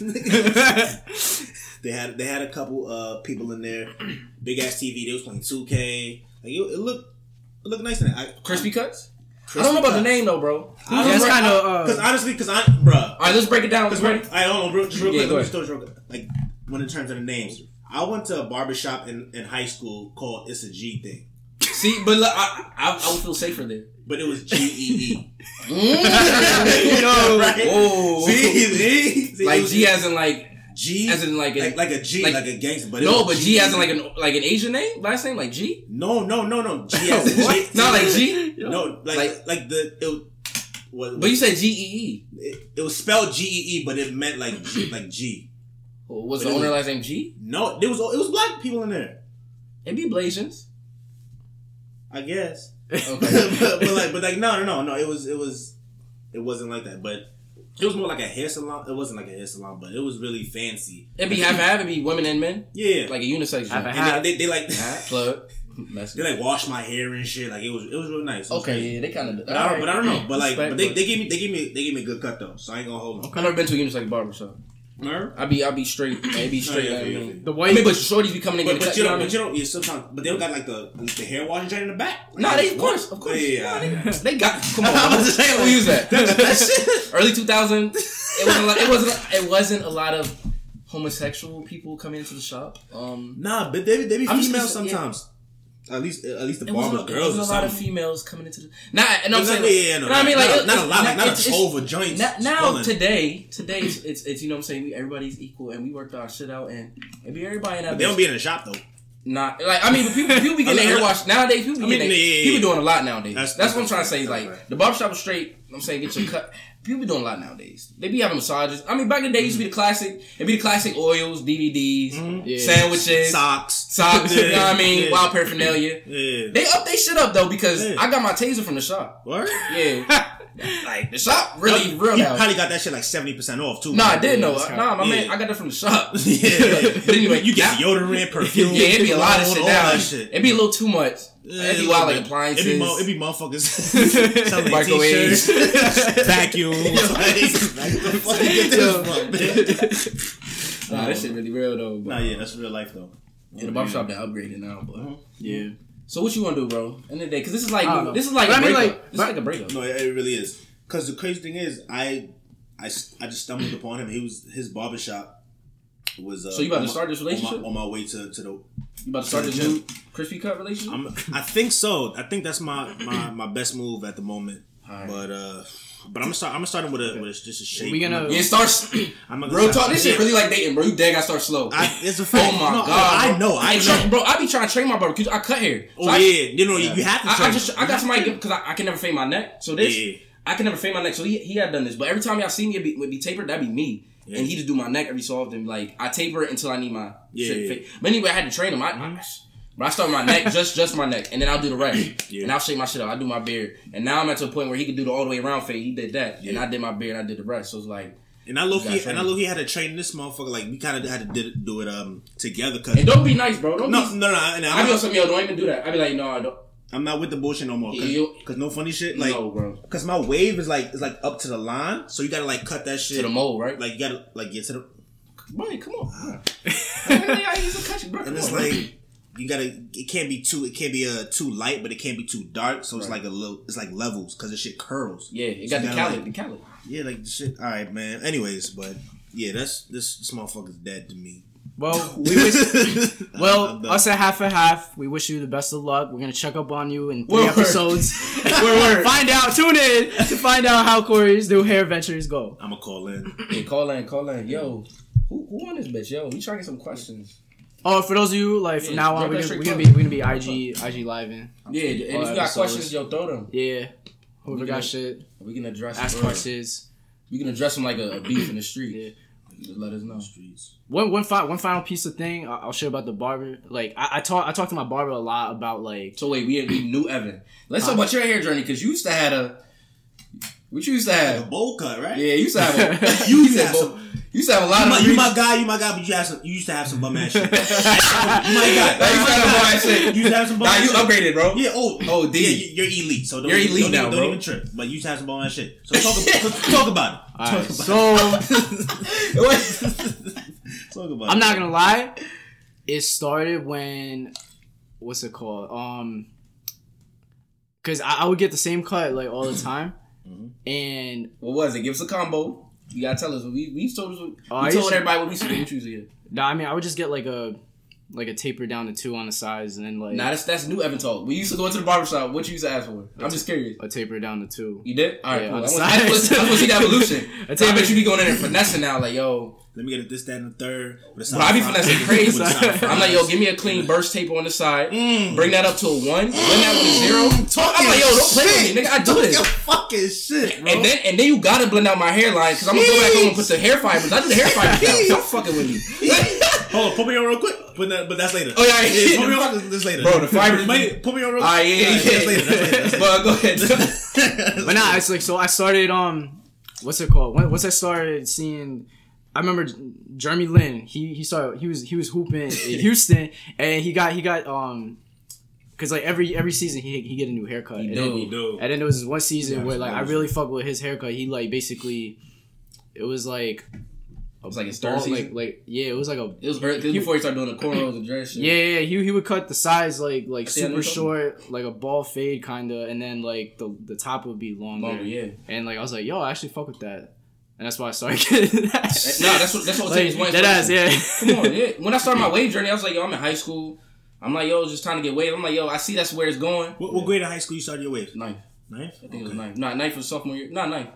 they had they had a couple uh people in there. Big ass TV. They was playing two K. Like it, it looked it looked nice in there. I, Crispy cuts. I don't know about the name though, bro. I Yeah, kind of. because Uh, honestly, because I bruh. All right, let's break it down. Because Ready? I don't know, bro, just real Yeah, quick. go let me ahead. just real quick. Like when it terms of the names, I went to a barbershop in, in high school called It's a G Thing, See, but look, I, I I would feel safer there. but it was G E E. Mm. Yo, Right? Whoa. See, see, like G as in like G as in like a, like, like a G, like- like, a gangster. But no, but G as in like an like an Asian name, last name like G. no, no, no, no. G as in G. Not like G. No, like Like- like, the it. Was, But you said G E E. it, it was spelled G E E, but it meant like G, like G. Was But the it owner was- last name G? No, there was it was black people in there. It'd be Blasians. I guess. Okay. but, but like, but like, no, no, no, no. It was, it was, it wasn't like that. But it was more like a hair salon. It wasn't like a hair salon, but it was really fancy. It'd be half and half. It'd be women and men, Yeah, like a unisex. Half joint. and and they, they, they like Plug. They like wash my hair and shit. Like it was, it was real nice. Was Okay, crazy. yeah, they kind of. But I, don't, but I don't know. But like, Respect, but they, but- they gave me, they gave me, they gave me a good cut though. So I ain't gonna hold them. I've never been to a unisex barbershop. Remember? I be I be straight. I be straight. yeah, I mean, yeah. the I white. mean, but shorties be coming in But, getting but cut. you You know don't, but you don't. Yeah, sometimes, but they don't got like the the hair washing joint in the back. Like, Nah, they of course, of course. Yeah, yeah. Nah, they got. Come on, I bro. was just saying, Who like, use that? that shit. Early 2000. It wasn't. Like, it wasn't. It wasn't a lot of homosexual people coming into the shop. Um, Nah, but they they be I'm just female gonna sometimes. At least at least the it barbers girls wasn't a lot of females coming into the. Nah, and I'm saying. Yeah, yeah, no, I mean, not- like not a lot, like, not a it's- of joints Now, now swelling. today, today it's, it's it's you know what I'm saying. We, everybody's equal, and we worked our shit out, and maybe everybody in that. But they don't be in the shop though. Not like I mean, but people, people be getting their hair washed nowadays. People be I mean, getting yeah, yeah, people doing a lot nowadays. That's, That's- what I'm trying to say. that's Like right. the barbershop is straight. I'm saying get your cut. People be doing a lot nowadays. They be having massages. I mean, back in the day, it used to be the classic. It'd be the classic oils, DVDs, mm-hmm. Yeah. sandwiches, Socks, socks. You know what I mean? Yeah. Wild paraphernalia. Yeah. They up they shit up though because Yeah. I got my taser from the shop. What? Yeah, like the shop really real You now. probably got that shit like seventy percent off too. No, I didn't know. Nah, my yeah. man, I got that from the shop. yeah. But anyway, you get deodorant, perfume. Yeah, it'd be a lot of shit now. It'd be a little too much. Yeah, It'd be a wild like appliances. It'd be, mo- it'd be motherfuckers Microwaves. t-shirts, vacuums. like, like, what the fuck you get this? Nah, that shit really real though. But, Nah, yeah, that's real life though. yeah, the barbershop they upgraded now. But uh-huh. yeah. so what you want to do, bro? End of the day, because this is like I don't know. this is like But a I mean, breakup. like- this is like a breakup. No, it, it really is. Because the crazy thing is, I, I, s- I just stumbled upon him. He was his barbershop was. Uh, So you about to my- start this on my- relationship? on my, way to to the You about to start this Yeah. new crispy cut relationship? I'm, I think so. I think that's my, my, my best move at the moment. Alright. But uh, but I'm gonna start. I'm gonna start him with a with just a shape. We gonna- I'm yeah, start. I'm gonna Real talk. This shit really like dating, bro. You dead gotta start slow. I, it's a fact. oh my No, god, I know. I And know. tra- bro. I be trying to train my barber because I cut hair. So Oh I, yeah, you know you, you have to. I, I just I got somebody because I, I can never fade my neck. So this Yeah. I can never fade my neck. So he, he had done this, but every time y'all see me, it be, would be tapered. That'd be me. Yeah. And he just do my neck every so often. Like I taper it until I need my Yeah, shit yeah. But anyway, I had to train him. I, I but I start with my neck, just just my neck, and then I'll do the rest. Yeah. And I'll shake my shit up. I do my beard, and now I'm at to a point where he can do the all the way around fade. He did that, and I did my beard. and I did the rest. So it's like, And I low key, and I low key had to train this motherfucker. Like we kind of had to do it um together. Cause and don't be nice, bro. Don't no, be. no, no, and I I'm, be on yo. Don't even do that. I'd be like, no, I don't. I'm not with the bullshit no more. Cause, 'cause no funny shit. Like, no, bro. cause my wave is like is like up to the line, so you gotta like cut that shit To the mold, right? Like you gotta like get to the, Boy, come on. I used to cut bro. and it's like you gotta. It can't be too. It can't be uh too light, but it can't be too dark. So it's Right. like a little. It's like levels because the shit curls. yeah, it So got the calorie, like- the calorie. Yeah, like the shit. All right, man. Anyways, but yeah, that's this, this motherfucker's dead to me. Well, we wish. Well, us at half and half. We wish you the best of luck. We're gonna check up on you in three Word. episodes. word. find out. Tune in to find out how Corey's new hair ventures go. I'm gonna call in. Hey, call in, call in. Yo, who, who on this bitch? Yo, we trying to get some questions. Oh, for those of you like from Yeah, now on, we're gonna, we're gonna be we're gonna be IG IG live in. Yeah, and if you got episodes. questions, yo, throw them. Yeah. Whoever We got can- shit, We can address. ask them. questions. We can address them like a, a beef in the street. Yeah. Just let us know. Streets. One one fi- one final piece of thing I'll share about the barber. Like I, I talk I talk to my barber a lot about like So wait, we, we knew Evan. Let's talk about your hair journey because you used to have a. What you used to Like a have? bowl cut, right? Yeah, you used to have. A, You you used to have some- You used to have a lot You of. my, you reach- my guy, you my guy, but you have some. You used to have some bum ass shit. you my guy. Nah, you used to have some bum ass shit. You used to have some bum Nah, ass you shit. upgraded, bro. Yeah, oh, Oh, D. Yeah, you- you're elite. So don't You're even, elite don't, now, even, don't bro. even trip. But you used to have some bum ass shit. So talk about talk about it. all right, Talk so Talk about it. I'm it. not gonna lie. It started when what's it called? Um, because I, I would get the same cut like all the time, Mm-hmm. and what was it? Give us a combo. You gotta tell us. We we told us. We Oh, I told everybody what we should you said. nah, I mean I would just get like a like a taper down to two on the sides, and then like Nah, that's that's new Evan talk. We used to go into the barbershop. What you used to ask for? I'm just curious. a taper down to two. You did? All right, Yeah, cool. on I the want, I want, sides. I want to see the evolution. I I, tell you- bet you be going in there finessing now, like yo. Let me get it this, that, and the third. with a But I be side finessing crazy. With a side fry. I'm like, yo, give me a clean burst tape on the side. Mm. Bring that up to a one. Bring that with a zero. I'm like, yo, don't play with me, nigga. I do Talk this. your fucking shit, bro. And then and then you gotta blend out my hairline because I'm gonna go back home and put the hair fibers. I do the hair fibers now. Stop fucking with me. Hold on, put me on real quick. But, that, but that's later. Oh, yeah, yeah. put me on this later. Bro, the fibers- Might- Put me on real Ah, quick. yeah, yeah, Alright, yeah. That's later. That's later. But go ahead. But nah, it's like so I started um what's it called? When, once I started seeing I remember Jeremy Lin, he he started he was he was hooping in Houston and he got he got um cuz like every every season he he get a new haircut. He and, do, then, he do. and then there was this one season Yeah, where like I really fucked with his haircut. He like basically it was like It was like his third bald, season. like like yeah, it was like a it was early, cause before he started doing the cornrows and dress shit. yeah, yeah, yeah. He, he would cut the sides like like see, super short, like a bald fade kind of, and then like the the top would be longer. Longer, yeah. And like I was like, yo, I actually fuck with that, and that's why I started getting that. Nah, that's what that's what like, takes one. that ass, yeah. Come on, yeah. When I started my wave journey, I was like, yo, I'm in high school. I'm like, yo, it's just trying to get wave. I'm like, yo, I see that's where it's going. What, what grade in high school you started your wave? Ninth. Ninth? I think it was ninth. Not ninth for sophomore year. Not ninth.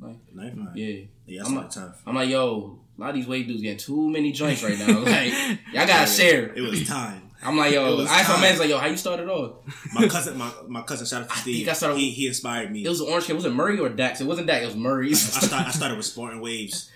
Ninth? Ninth? Yeah. Yeah, that's I'm not like, time. I'm like, yo, a lot of these wave dudes getting too many joints right now. Like, y'all gotta share. It was time. I'm like, yo, I asked my time. man's like, yo, how you started off? My cousin, my, my cousin, shout out to Steve. think I started- he, he inspired me. It was an orange kid. Was it Murray or Dax? It wasn't Dax. It was Murray. I, start, I started with Sporting Waves.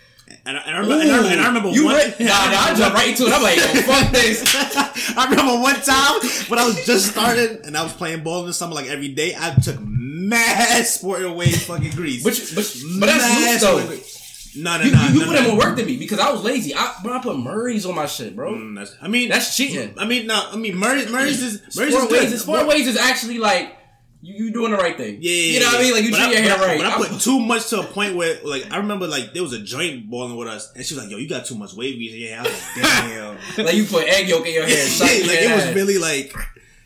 And I, and I, remember, and I, and I remember you one. Re- nah, nah, I jumped right into it. I'm like, yo, fuck this. I remember one time when I was just starting and I was playing ball in the summer like every day. I took mad Sporting Waves fucking grease. But, but, but that's loose though. No, no, You, no. you, you no, put no. in more work than me because I was lazy. I, bro, I put Murray's on my shit, bro. Mm, that's- I mean, That's cheating. I mean, no. I mean, Murray, Murray's is Murray's is ways, is, ways is actually like you, you doing the right thing. Yeah, yeah, you know what I mean. Like you treat your but hair right. But I put too much to a point where, like, I remember, like, there was a joint balling with us, and she was like, "Yo, you got too much grease." Yeah, I was like, "Damn." like you put egg yolk in your hair. and shut like your it was really like,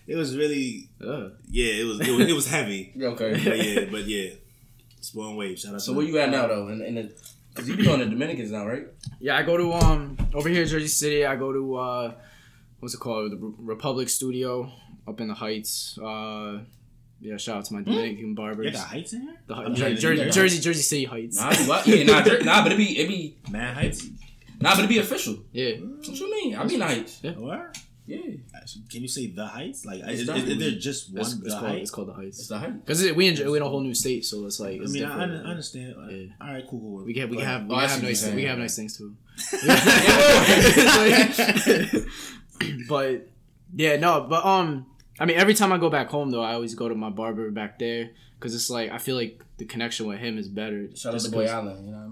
it was really, Ugh. yeah, it was it was, it was heavy. okay. But yeah, but yeah, Spawn Wave. Shout out. So where you at now though? In, in the because you be going to Dominicans now, right? Yeah, I go to um over here in Jersey City. I go to uh what's it called the Re- Republic Studio up in the Heights. Uh, yeah, shout out to my Dominican barbers. You got heights in here? The Hei- I'm Jer- Jer- think Jersey, Jersey City Heights. Nah, be, what? yeah, nah, Jer- nah, but it be it be Mad heights. nah, but it be official. Yeah, What you mean? I be nice. Where? Yeah, Can you say the heights? Like, It's is, the is, is there just one it's, the it's called the heights? it's called the it's Heights. the hype. Because we in we in a whole new state, so it's like I mean, I, different. I understand. Yeah. All right, cool, cool. We can we can have we Oh, I can see have nice we have nice things too. But yeah, no, but um, I mean, every time I go back home though, I always go to my barber back there because it's like I feel like the connection with him is better. Shout out to Boy 'cause- Allen. You know what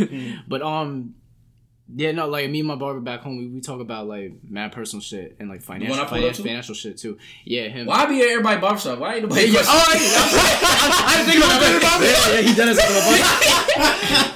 I mean? but um, yeah, no, like me and my barber back home, we, we talk about like mad personal shit and like financial one I pulled up finan- to? financial shit too. Yeah, him. Why be at everybody barbershop? Why ain't nobody? Yeah, yeah. Oh, I, I, I, I think about it. Yeah, yeah, he done us up in the butt.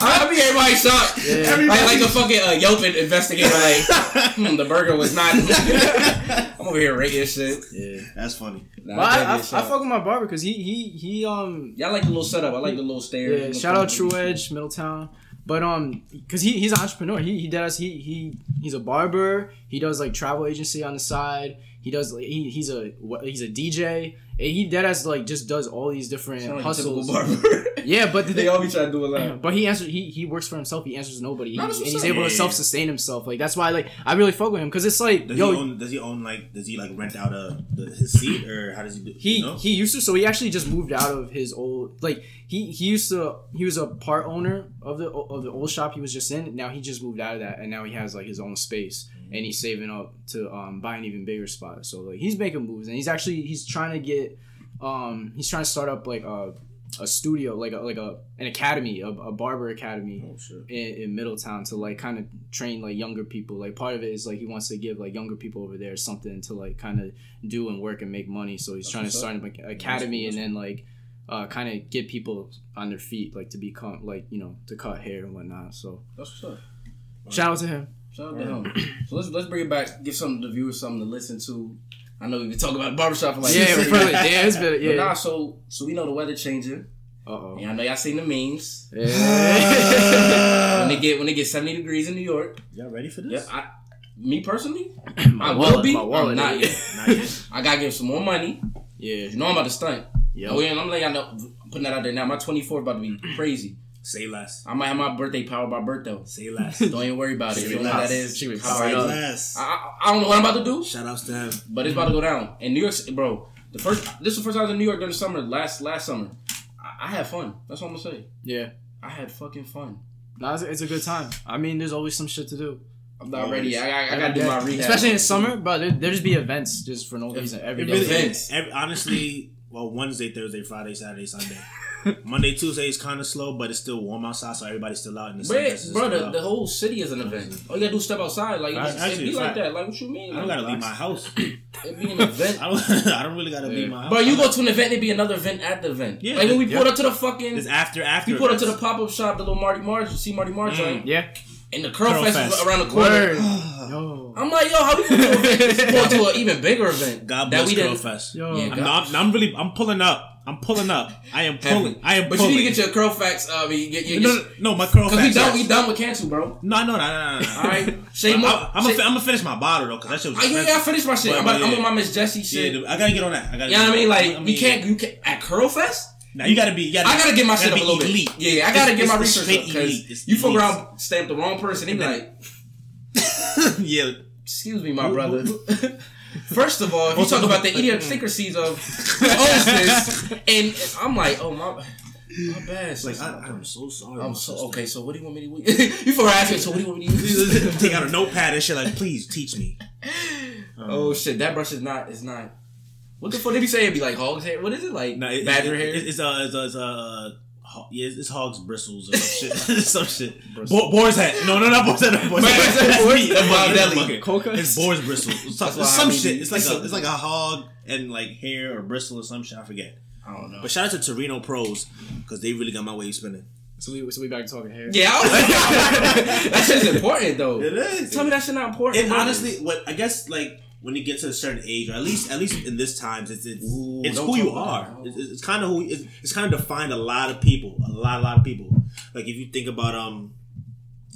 I be everybody shop. Yeah. Like, like a fucking uh, Yelp investigator. Like, hmm, the burger was not. I'm over here rating shit. Yeah. That's funny. Nah, But I, I, I fuck with my barber because he he he um Y'all like the little setup. I like the little stairs. yeah. Shout out True Edge Middletown. But um, cause he, he's an entrepreneur. He he does he he he's a barber. He does like travel agency on the side. He does like he, he's a he's a DJ. And he dead as like just does all these different like hustles. Yeah, but the, they all be trying to do a lot. but he answers. He he works for himself. He answers nobody. He, and he's up. able Yeah, to yeah. self sustain himself. Like that's why like I really fuck with him because it's like Does yo he own? Does he own like? Does he like rent out a the, his seat or how does he do? He you know? he used to so he actually just moved out of his old like he he used to he was a part owner of the of the old shop he was just in. Now he just moved out of that and now he has like his own space and he's saving up to um buy an even bigger spot. So like he's making moves and he's actually he's trying to get um he's trying to start up like a a studio like a like a an academy a, a barber academy Oh in, in Middletown to like kind of train like younger people. Like part of it is like he wants to give like younger people over there something to like kind of do and work and make money. So he's trying to start an ac- academy That's and then like uh, kind of get people on their feet, like to become like you know to cut hair and whatnot. So That's what's up. shout out to him. Shout out to him. So let's let's bring it back. Give some of the viewers something to listen to. I know we've been talking about barbershop for like yeah, six probably, yeah, it's been But yeah. nah, so so we know the weather changing. Uh oh. And I know y'all seen the memes. Yeah. when they get when they get seventy degrees in New York. Y'all ready for Yeah, this? I, me personally, my I will be. my wallet, I'm not yet. Not yet. I gotta give some more money. Yeah. You know I'm about to stunt. Yeah. Oh, yeah, I'm letting y'all know. I'm putting that out there now. My 24 about to be crazy. Say less. I might have my birthday powered by Bertho. Say less. Don't even worry about it. You know what that is. She be powered right. up. less. I, I, I don't know what I'm about to do, Shout outs to him. but it's about to go down. And New York, bro, the first this is the first time I was in New York during the summer. Last last summer, I, I had fun. That's what I'm gonna say. Yeah. I had fucking fun. Nah, it's, it's a good time. I mean, there's always some shit to do. I'm not Always. ready. I, I, I gotta do my rehab. Especially in summer, but there, there just be events just for no reason every It day. really Events. Every, honestly, well, Wednesday, Thursday, Friday, Saturday, Sunday. Monday, Tuesday is kind of slow, but it's still warm outside, so everybody's still out in the sun. But, bro, the, the whole city is an event. All you gotta do is step outside. Like, Right, it, actually, be like fact. that. Like, what you mean? I don't Like, gotta leave my house. It be an event. I don't. I don't really gotta leave my house. But you go to an event, it be another event at the event. Yeah, like when we yeah. pulled up to the fucking, It's after after. we pulled up to the pop up shop, the little Marty March, you see Marty March, Mm. right? Yeah. And the Curl, Curl Fest, Fest. is around the corner. Yo. I'm like, yo, how we going to go to an even bigger event? God that bless we Girl didn't. Fest. Yo. Yeah, I'm, not, I'm really. I'm pulling up. I'm pulling up. I am pulling. I am But pulling. you need to get your curl facts. Uh, I mean, you get your. no, no, no, my curl facts. Cause we done, yes. we done with cancel, bro. No, no, no, no, no, no. All right, shave I'm, more. I'm, I'm, gonna, I'm finish my bottle though, cause that shit was. I, yeah, yeah, I finished my shit. But- I'm, but about- I'm yeah. on my Miss Jessie shit. Yeah, I gotta get on that. I gotta. you know what I mean? Like, I we can't, you can't at Curl Fest. Now you gotta be. You gotta, I gotta get my you shit up gotta a little be bit. elite. Yeah, I gotta It's- get my research up because elite. You fuck around, stamp the wrong person. They be like, yeah. "Excuse me, my brother." First of all, if you talk about the idiosyncrasies of oh, hostess, and I'm like, "Oh my, my bad." Like. I, I'm so sorry. I'm so sister. okay. So what do you want me to? you for asking? So what do you want me to use? Take out a notepad and shit. Like, please teach me. oh um, shit, that brush is not. Is not. What the fuck did he say? It'd be like hog's hair. What is it like? No, it, badger it, hair. It, it's a, it's a, it's a uh, ho- yeah, it's, it's hog's bristles or some shit. some shit. Bo- boar's head. No, no, not boar's head. Not boar's Man, head. that's That's boar's- me. that's Bob That's Deli. fucking- Coca? It's boar's bristles. It's some, That's why it's some I shit. mean, It's like it's a, a- it's like a hog and like hair or bristle or some shit. I forget. I don't know. But shout out to Torino Pros because they really got my wave spinning. So we so we back to talking hair. Yeah, I was- that shit's important though. is. Tell me that shit not important. And honestly, what I guess like when you get to a certain age, or at least at least in this times, it's it's, Ooh, it's who you are. that. It's, it's kind of who it's, it's kind of defined a lot of people, a lot, a lot of people. Like if you think about um,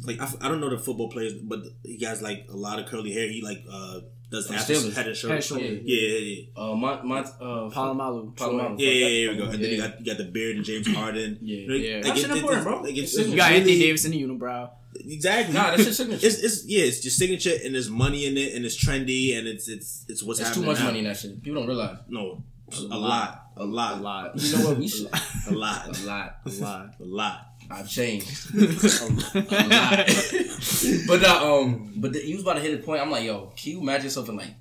like I, f- I don't know the football players, but he has like a lot of curly hair. He like uh does From after head and Head shoulders. and. Yeah, yeah, yeah. uh, my my uh, Polamalu. Polamalu. Yeah, yeah, yeah, here we go. And then you got you got the beard and James Harden. Yeah. Yeah. like, That it- important, it- bro. like, it's, You it's You got really- Anthony Davis in the unibrow. Exactly. Nah, that's your signature. It's, it's yeah, it's your signature and there's money in it and it's trendy and it's it's it's what's There's too much now. money in that shit. People don't realize. No, a lot, a lot, A lot. You know what? We should. a lot, A lot. A lot. a lot. I've changed. a lot. but uh, um, but the, you was about to hit a point. I'm like, yo, can you imagine something like,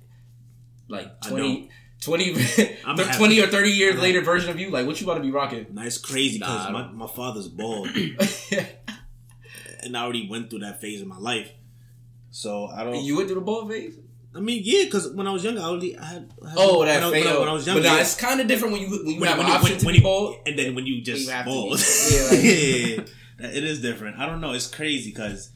like I 20, 20, I'm thir- happy. 20 or 30 years later version of you? Like, what you about to be rocking? Nice, crazy because Nah, my, my father's bald and I already went through that phase of my life. So I don't. you went through the ball phase? I mean, yeah, because when I was younger, I already I had. I had Oh, that when I, phase. when I, was younger. but nah, it's kind of different when you when you when, have when an when, when you, bald. and then when you just You bald. Yeah, Yeah, like- yeah, yeah. it is different. I don't know. It's crazy because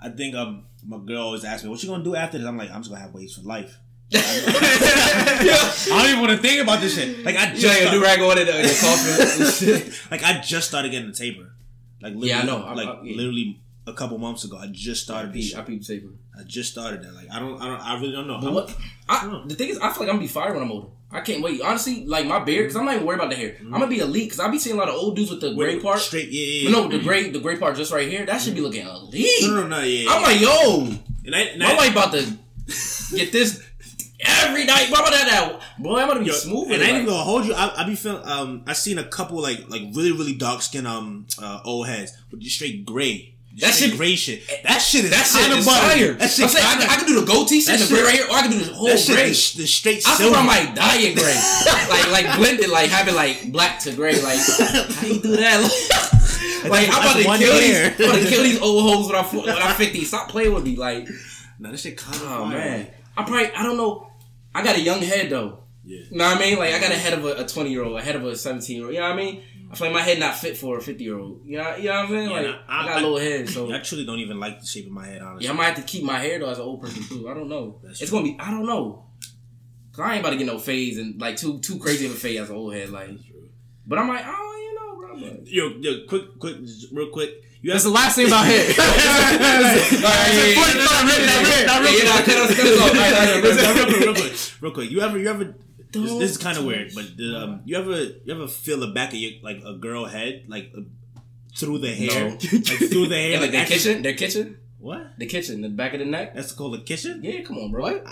I think um my girl always asks me, "What you gonna do after this?" I'm like, "I'm just gonna have waves for life." I don't even want to think about this shit. Like I just got your do rag on in the, in the like I just started getting a taper. Like literally, Yeah, I know. I'm- like I'm- yeah. literally a couple months ago, I just started I shit. peep safer. I just started that. Like I don't, I don't, I really don't know. But what? I, the thing is, I feel like I'm gonna be fired when I'm older. I can't wait. Honestly, like my beard, because I'm not even worried about the hair. Mm-hmm. I'm gonna be elite because I be seeing a lot of old dudes with the gray Wait, part. straight, yeah, yeah. No, the gray, the gray part just right here. That should be mm-hmm. looking elite. no, no, no, yeah. I'm like, yo, and I, and my I, wife about to get this every night. Blah, blah, blah, blah. Boy, I'm gonna be Yo, smooth. and I ain't even gonna hold you. I, I be feeling. Um, I seen a couple like like really really dark skin um uh, old heads with just straight gray. That shit- gray shit. That shit is That shit is fire. That shit I'm saying, I, can- I can do the goatee shit, the gray right here, or I can do the whole that shit gray. is the straight I silver. swear I might dye it gray, like like blended, like having like black to gray. Like how you do that? like I'm about to kill hair. these, I'm about to kill these old hoes when I when I fifty. Stop playing with me, like Nah, this shit kind of oh man. I probably I don't know. I got a young head though. Yeah. You know what I mean? Like I got a head of a, 20 year old, a head of a 17 year old. You know what I mean? I feel like my head not fit for a 50 year old. You know, you know what I'm saying? Yeah, like nah, I, I- got a little head, so I truly don't even like the shape of my head. Honestly. yeah, I might have to keep my hair though as an old person too. I don't know. That's it's true. gonna be. I don't know. Cause I ain't about to get no phase and like too too crazy of a phase as an old head. Like, but I'm like, oh, you know, bro. But. Yo, yo, quick, quick, real quick. You That's the last thing about hair. real quick, real real quick. You ever, you ever? This, this is kind of weird, but um, you ever, you ever feel the back of your like a girl head, like uh, through the hair, No. like through the hair, Yeah, like their actually- kitchen, their kitchen, What? the kitchen, the back of the neck. That's called a kitchen. Yeah, come on, bro. What?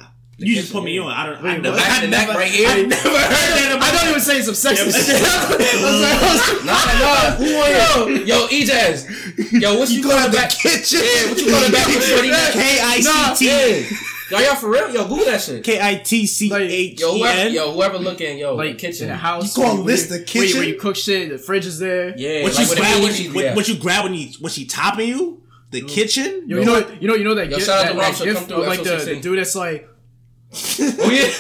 You just put me on. I don't. I Wait, never, The back I neck never, right here. I never heard that. I thought he was saying some sexist oh, shit. Nah, nah. Who on yo, yo, E-Jazz. Yo, what you, go call the the back? kitchen. Yeah, what you call the back of shorty? K I Nah, C T yeah. Yo, y'all for real? Yo, Google that shit. K I T C H Yo, E whoever, yo, whoever looking, yo, like kitchen. the house. You call where this where the Where, you- where you cook shit, the fridge is there. Yeah, What like you with grab when Asian- you what, yeah. what you grab when you when she topping you? The kitchen? Yo, you know, you know, you know that Yo, gift, shout out to that Rob, so gift come through like the, the dude that's like Oh yeah,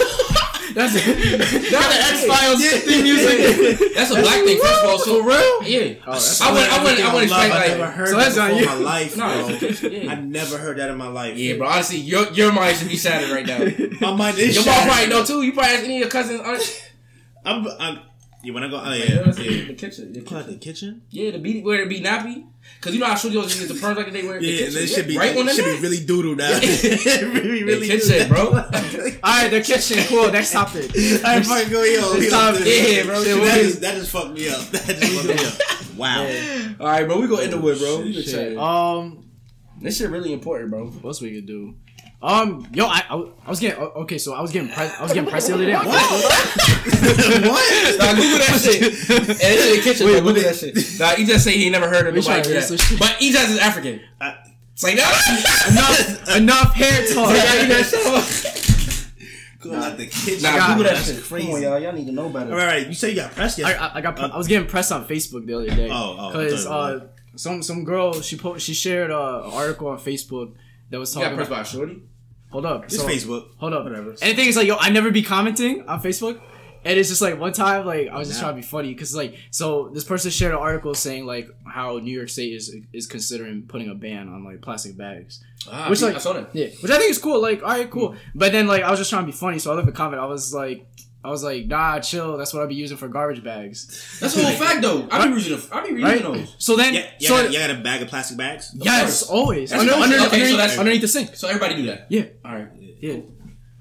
that's that's the X Files theme music. that's a black thing. First of all, so For real? yeah. Oh, that's I wouldn't, I wouldn't, I wouldn't Love, expect I like. never heard So that that's on before in you. my life, No, bro. it's a kitchen, yeah. I never heard that in my life. Yeah, bro. Honestly, your your mind should be shattered right now. My mind is Your mom shattered. probably know too. You probably ask any of your cousins. aren't- I'm, I'm, yeah, when I go, oh Yeah, yeah, yeah. the kitchen. The Call it kitchen. the kitchen? Yeah, the beat where it be nappy. Cause you know how always get the perms like they wear the Yeah, kitchen. that should be, right on the it should be really doodle now. really, The really kitchen, bro. All right, the kitchen. Cool. Next topic. I fucking go, yo. Time that- Yeah, bro. That, is, that just fucked me up. That just fucked me up. Wow. All right, bro. We go in the wood, bro. Shit. Um, This shit really important, bro. what else we could do? Um, yo, I, I, I was getting okay. So I was getting pressed. I was getting pressed the other day. on Facebook. what? Nah, Google that shit. And it's in the kitchen. Wait, Google that shit. Nah, he just say he never heard of We nobody tryna do that. But he just is African. I- It's like that. enough, enough hair talk. Yeah, he that Go out the kitchen. Nah, Google that that's shit. crazy. Come on, y'all. Y'all need to know better. All right, you say you got pressed I, yesterday. I, I got. I was getting pressed on Facebook the other day. Oh, oh, because uh, some some girl she po- she shared a an article on Facebook that was You got talking. pressed About, by a shorty? Hold up, It's so- Facebook. Hold up, Whatever. And the thing is, like, yo, I never be commenting on Facebook. And it's just like one time, like I was just trying to be funny because, like, so this person shared an article saying like how New York State is is considering putting a ban on like plastic bags. Ah, Which, I like- saw that. Yeah, which I think is cool. Like, all right, cool. But then, like, I was just trying to be funny, so I left a comment. I was like, I was like, nah, chill. That's what I'll be using for garbage bags, That's a whole fact, though. I be using. I be right? those. So then, Yeah, you, so got, you got a bag of plastic bags? yes, course. always That's under, cool. under, Okay, so underneath, that's- underneath the sink. So everybody do that. Yeah, All right. yeah.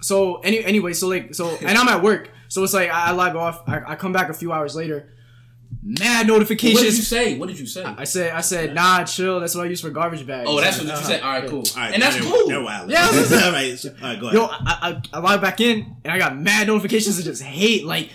So any anyway, so like so, and I'm at work, so it's like I, I log off. I, I come back a few hours later. Mad notifications. What did you say? What did you say? I said I said nah, chill. That's what I use for garbage bags. Oh, that's what you Uh-huh. said. All right, cool. All right, and that's they're, cool. They're wild. Yeah, all right, so- all right, go ahead. Yo, I, I, I log back in and I got mad notifications of just hate. Like,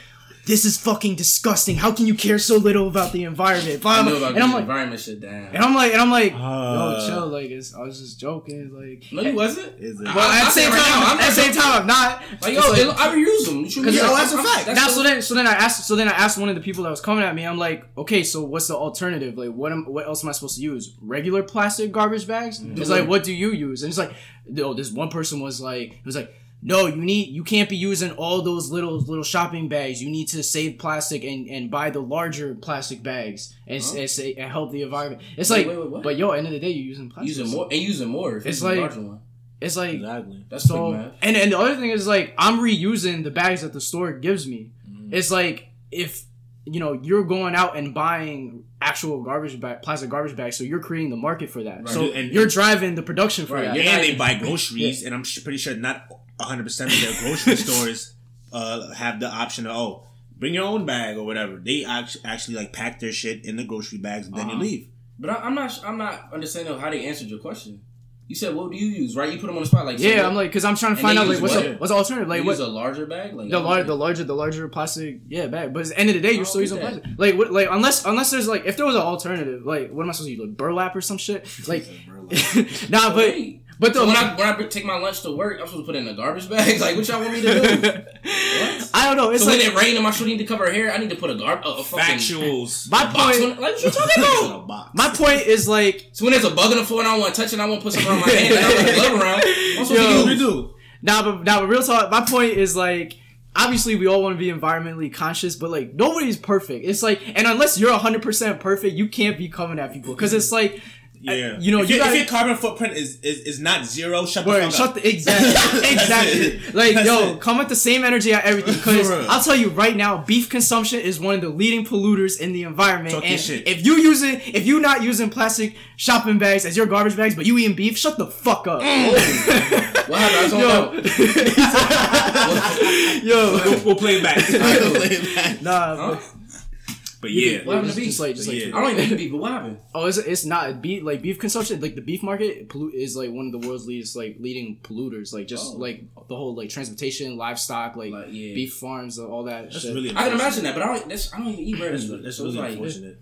this is fucking disgusting. How can you care so little about the environment? Blah, I know about And I'm the like, environment shit. Damn. and I'm like, and I'm like, Uh. yo, chill. Like, it's, I was just joking. Like, No, you wasn't. Is it? Well, I- at the same right time, now, I'm at the same time, I'm not. Like, yo, like- I reuse them. What you? Yo, that's a I'm- fact. now, so then, so then I asked, so then I asked one of the people that was coming at me. I'm like, okay, so what's the alternative? Like, what am, what else am I supposed to use? Regular plastic garbage bags? It's like, what do you use? And it's like, no, this one person was like, it was like, no, you need, you can't be using all those little little shopping bags. You need to save plastic and and buy the larger plastic bags and, s and, say, and help the environment. It's Wait, like, wait, wait, but yo, end of the day, you're using plastic. using more and using more. If It's it's like- like one. It's like, Exactly. That's so quick and and the other thing is like I'm reusing the bags that the store gives me. Mm. It's like if you know you're going out and buying actual garbage bag, plastic garbage bags, so you're creating the market for that. So And- you're driving the production for Right, that. you're and they buy groceries, and I'm pretty sure not 100 percent of their grocery stores uh, have the option of oh, bring your own bag or whatever. They actually actually like pack their shit in the grocery bags and then Uh-huh. you leave. But I, I'm not. I'm not understanding how they answered your question. You said, "What do you use?" Right? You put them on the spot. Like, Yeah, what- I'm like, because I'm trying to find out like what's what? the, what's the alternative, like you what a larger bag. Like the I larger, the larger, the larger plastic, yeah, bag. But at the end of the day, you're still using okay. plastic. Like, what, like unless unless there's like, if there was an alternative, like, what am I supposed to use, like burlap or some shit? Like, nah, but Wait. But the So when I when I take my lunch to work, I'm supposed to put it in a garbage bag. Like, what y'all want me to do? what? I don't know. It's So like when it rain and my shit need to cover hair, I need to put a garb a, a fucking Factuals. my box. point. On, like, what you talking about? My point is like, So when there's a bug on the floor and I don't want to touch it, and I want to put something on my hand and I put a glove around. I'm supposed Yo. to what use do do? Nah, but nah, but real talk. My point is like, obviously we all want to be environmentally conscious, but like nobody's perfect. It's like, and unless you're hundred percent perfect, you can't be coming at people because it's like, Yeah, you know, if, you your, gotta- if your carbon footprint is, is, is not zero, shut the fuck shut up. the exactly, exactly. Like That's yo, it. come with the same energy at everything. Because I'll tell you right now, beef consumption is one of the leading polluters in the environment. Talk and if you using, if you not using plastic shopping bags as your garbage bags, but you eating beef, shut the fuck up. Mm. I zoned yo, yo, we'll, we'll play it back. we'll play it back. nah. Huh? but- But yeah, What happened just, to beef? just like, just like, Yeah. I don't even eat beef, but what happened? Oh, it's, it's not beef like beef consumption. Like the beef market pollu- is like one of the world's leading like leading polluters. Like just Oh. like the whole like transportation, livestock, like, Like, yeah. beef farms, all that that's shit. really. I can imagine that, but I don't. That's, I don't even eat birds. That's, that's so really like, unfortunate.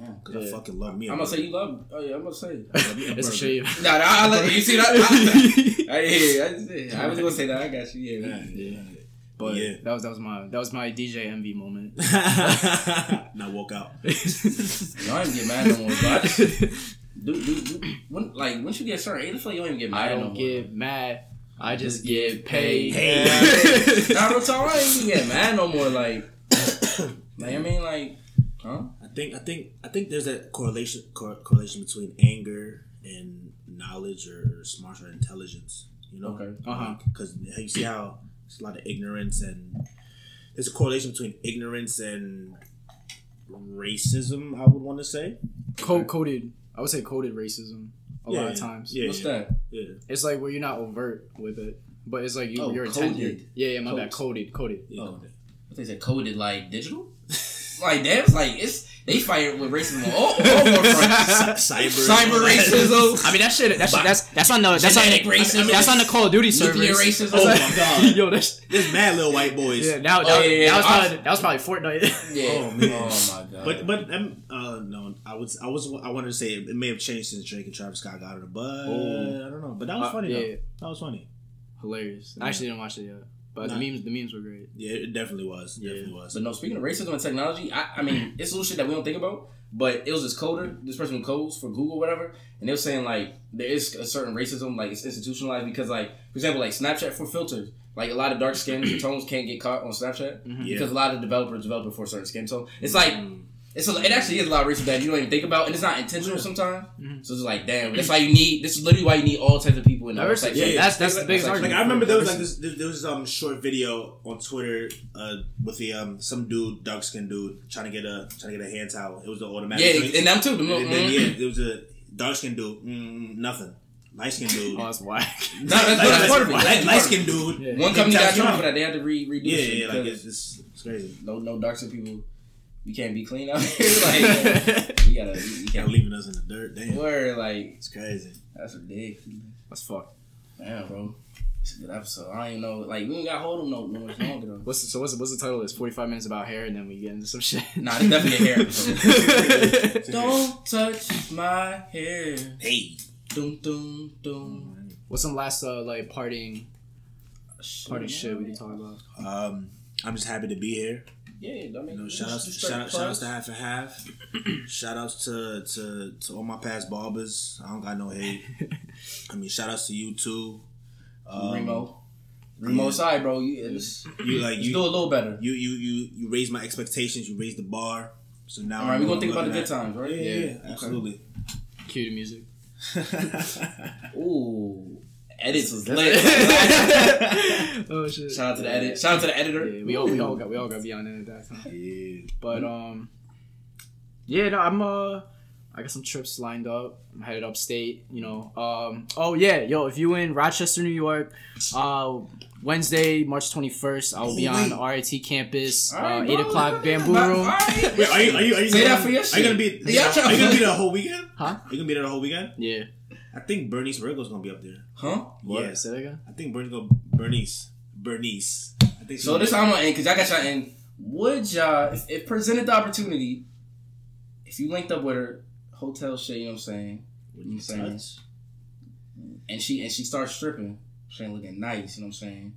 Yeah. Cause I fucking love me. a I'm gonna say you love. Oh yeah, I'm gonna say. it's a shame. Nah, nah, I like you see that. I, I, yeah, I, I was gonna say that. I got you. Yeah. Yeah, Yeah. Yeah. But Yeah. that was that was my that was my DJ envy moment. now walk out. Y'all ain't get mad no more. But I just, do, do, do, when, like once you get a certain age, I feel like you don't even get mad I don't more. get mad. I just get paid. Hey, nah, real talk, I ain't even get mad no more. Like, like I mean, like, huh? I think I think I think there's a correlation cor- correlation between anger and knowledge or smart or intelligence. You know, Okay. Uh-huh. Because you see how there's a lot of ignorance and there's a correlation between ignorance and racism. I would want to say. Co- coded. I would say coded racism a lot of times. Yeah, What's yeah, that? Yeah. It's like where you're not overt with it, but it's like you, Oh, you're intended. Yeah, yeah, my bad. Coded. Coded, coded. yeah. Oh. What they said coded like digital? like that's like it's they fight with racism on all, all more. Cyber, Cyber racism. I mean that shit. That's that's that's on the that's on the, racism. that's on the Call of Duty servers. Nuclear racism. Oh my god. Yo, that's There's mad little white boys. yeah. Now, Oh, that, yeah, yeah, that was probably that was probably Fortnite. Yeah. Oh, man. Oh my god. But but um, uh, no, I was I was I wanted to say it, may have changed since Drake and Travis Scott got it, but Oh. I don't know. But that was Uh, funny yeah. though. That was funny. Hilarious. I actually didn't watch it yet, but Nah. the memes the memes were great. Yeah, it definitely was. Yeah. Definitely was. But no, speaking of racism and technology, I, I mean, it's a little shit that we don't think about. But it was this coder, this person who codes for Google, whatever, and they were saying like there is a certain racism, like it's institutionalized because, like, for example, like Snapchat for filters, like a lot of dark skin tones can't get caught on Snapchat Mhm. Yeah. because a lot of developers develop it for a certain skin tone. It's like Mm. It's a, it actually is a lot of racism that you don't even think about, and it's not intentional sometimes. Mhm. So it's like, damn, that's why you need. This is literally why you need all types of people in the Diversity. section. Yeah, that's that's the like, biggest like- argument. Like I remember there was like this there was um short video on Twitter uh with the um some dude dark skinned dude trying to get a trying to get a hand towel. It was the automatic. Yeah, drinks. and them too. Them little, And then, mm. yeah, it was a dark skinned dude. Mm, nothing. Light skinned dude. Oh, that's whack. No, that's- that's part of it. That's part Light of skinned dude. Yeah. One company got That's trouble for that. They had to re- redo Yeah, yeah, like it's, it's it's crazy. no no dark skin people. You can't be clean out here. like you gotta you, you Kind can't of leaving us in the dirt. Damn, word like it's crazy. that's ridiculous. That's fucked. Damn, bro. It's a good episode. I don't even know. Like we ain't got hold them no no much longer though. What's the, so what's the, what's the title? It's forty five minutes about hair, and then we get into some shit. Nah, it's definitely a hair episode. Don't touch my hair. Hey, Doom doom doom. What's some last uh like partying party shit we can talk about? um, I'm just happy to be here. Yeah, I mean, You know, shout outs, shout, straight out, shout outs to half and half. shout outs to, to to all my past barbers. I don't got no hate. I mean, shout outs to you too. Um, Remo. Remo yeah. side, bro. You, it's, You like you, do a little better. you you you you raised my expectations. You raised the bar. So now All right, I'm we gonna think about the good at- times, right? Yeah, yeah, Yeah. yeah, absolutely. Cue the music. Ooh, edits was lit. oh shit! Shout out to the edit. Shout out to the editor. Yeah, we all we all got we all got to be on it at that time. Yeah. But um, yeah, no, I'm uh, I got some trips lined up. I'm headed upstate. You know, um, oh yeah, yo, if you in Rochester, New York, uh, Wednesday, March 21st, I'll be on RIT campus, uh, eight o'clock Bamboo Alright. Room. Wait, are you are you are you Say gonna, that for your Are you gonna be? Yeah, are you gonna to- be there the whole weekend? Huh? Are you gonna be there the whole weekend? Yeah. I think Bernice Virgo's gonna be up there. Huh? Yeah, Say that again. I think Bernice go Bernice Bernice. I think So this I'm gonna end because I got y'all in. Would y'all, if, if presented the opportunity, if you linked up with her, hotel shit, you know what I'm saying? You know what I'm saying? Touch. And she and she starts stripping, she ain't looking nice, you know what I'm saying?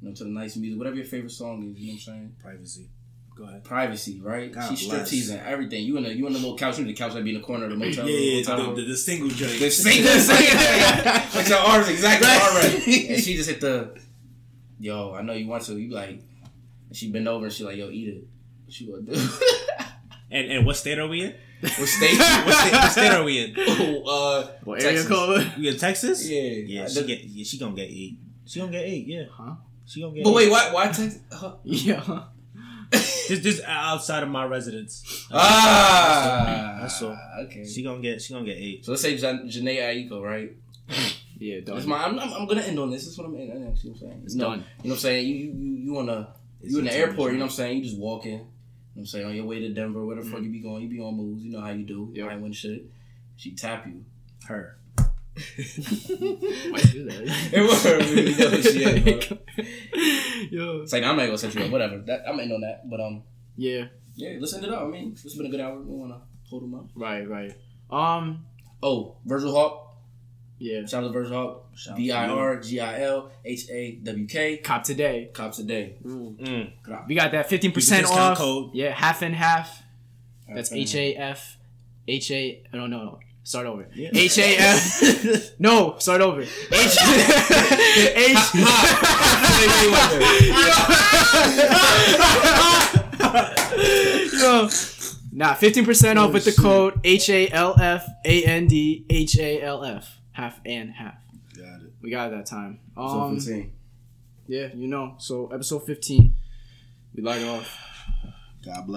You know, to the nice music, whatever your favorite song is, you know what I'm saying? privacy. Go ahead. Privacy, right? God she strip bless. teasing everything. You in a you in a little couch, you in the couch that be in the corner of the Yeah, motel. yeah, hotel the, room. the, the single joint. The same, the same. like your arms exactly already. And she just hit the, yo, I know you want to. You like, and she bend over and she like, yo, eat it. What you gonna do? And and what state are we in? what state? What state, what state are we in? oh, uh, What area Texas. code? We in Texas? Yeah. Yeah, Uh, she the- get yeah, she gonna get eight. She gonna get eight, yeah. Huh? She gonna get But eight. wait, why? Why Texas? Huh? Yeah. Just just outside of my residence. Ah, That's all. Okay. She gonna get she gonna get eight. So let's say Jan- Jhené Aiko, right? Yeah, done. That's my. I'm, I'm, I'm gonna end on this. This is what I'm. In, I see what I'm saying. It's you know, done. You know what I'm saying? You you you, you on the It's you in the airport. You know what I'm saying? You just walking. You know what I'm saying? On your way to Denver, where the fuck you be going? You be on moves. You know how you do. Yep. I win shit. She tap you. Her. Why you do that? It was really dope shit, bro. Yo. It's like I'm not gonna set you up. Whatever. That, I'm in on that. But um, Yeah. yeah. Listen it up. I mean, it's been a good hour. We wanna hold them up. Right. Right. Um. Oh, Virgil Hawk. Yeah. Shout out to Virgil Hawk. Shout out V I R G I L H A W K. Cop today. Cops a day. Mm. We got that fifteen percent Discount off. code. Yeah, half and half. That's Half and H A F. H A. No, no, no. Start over. H A F. No, start over. H. H. Yo. Nah, fifteen percent off with the code H A L F A N D H A L F. Half and half. Got it. We got it that time. Um, 15. yeah, you know. So episode fifteen. We light off. God bless.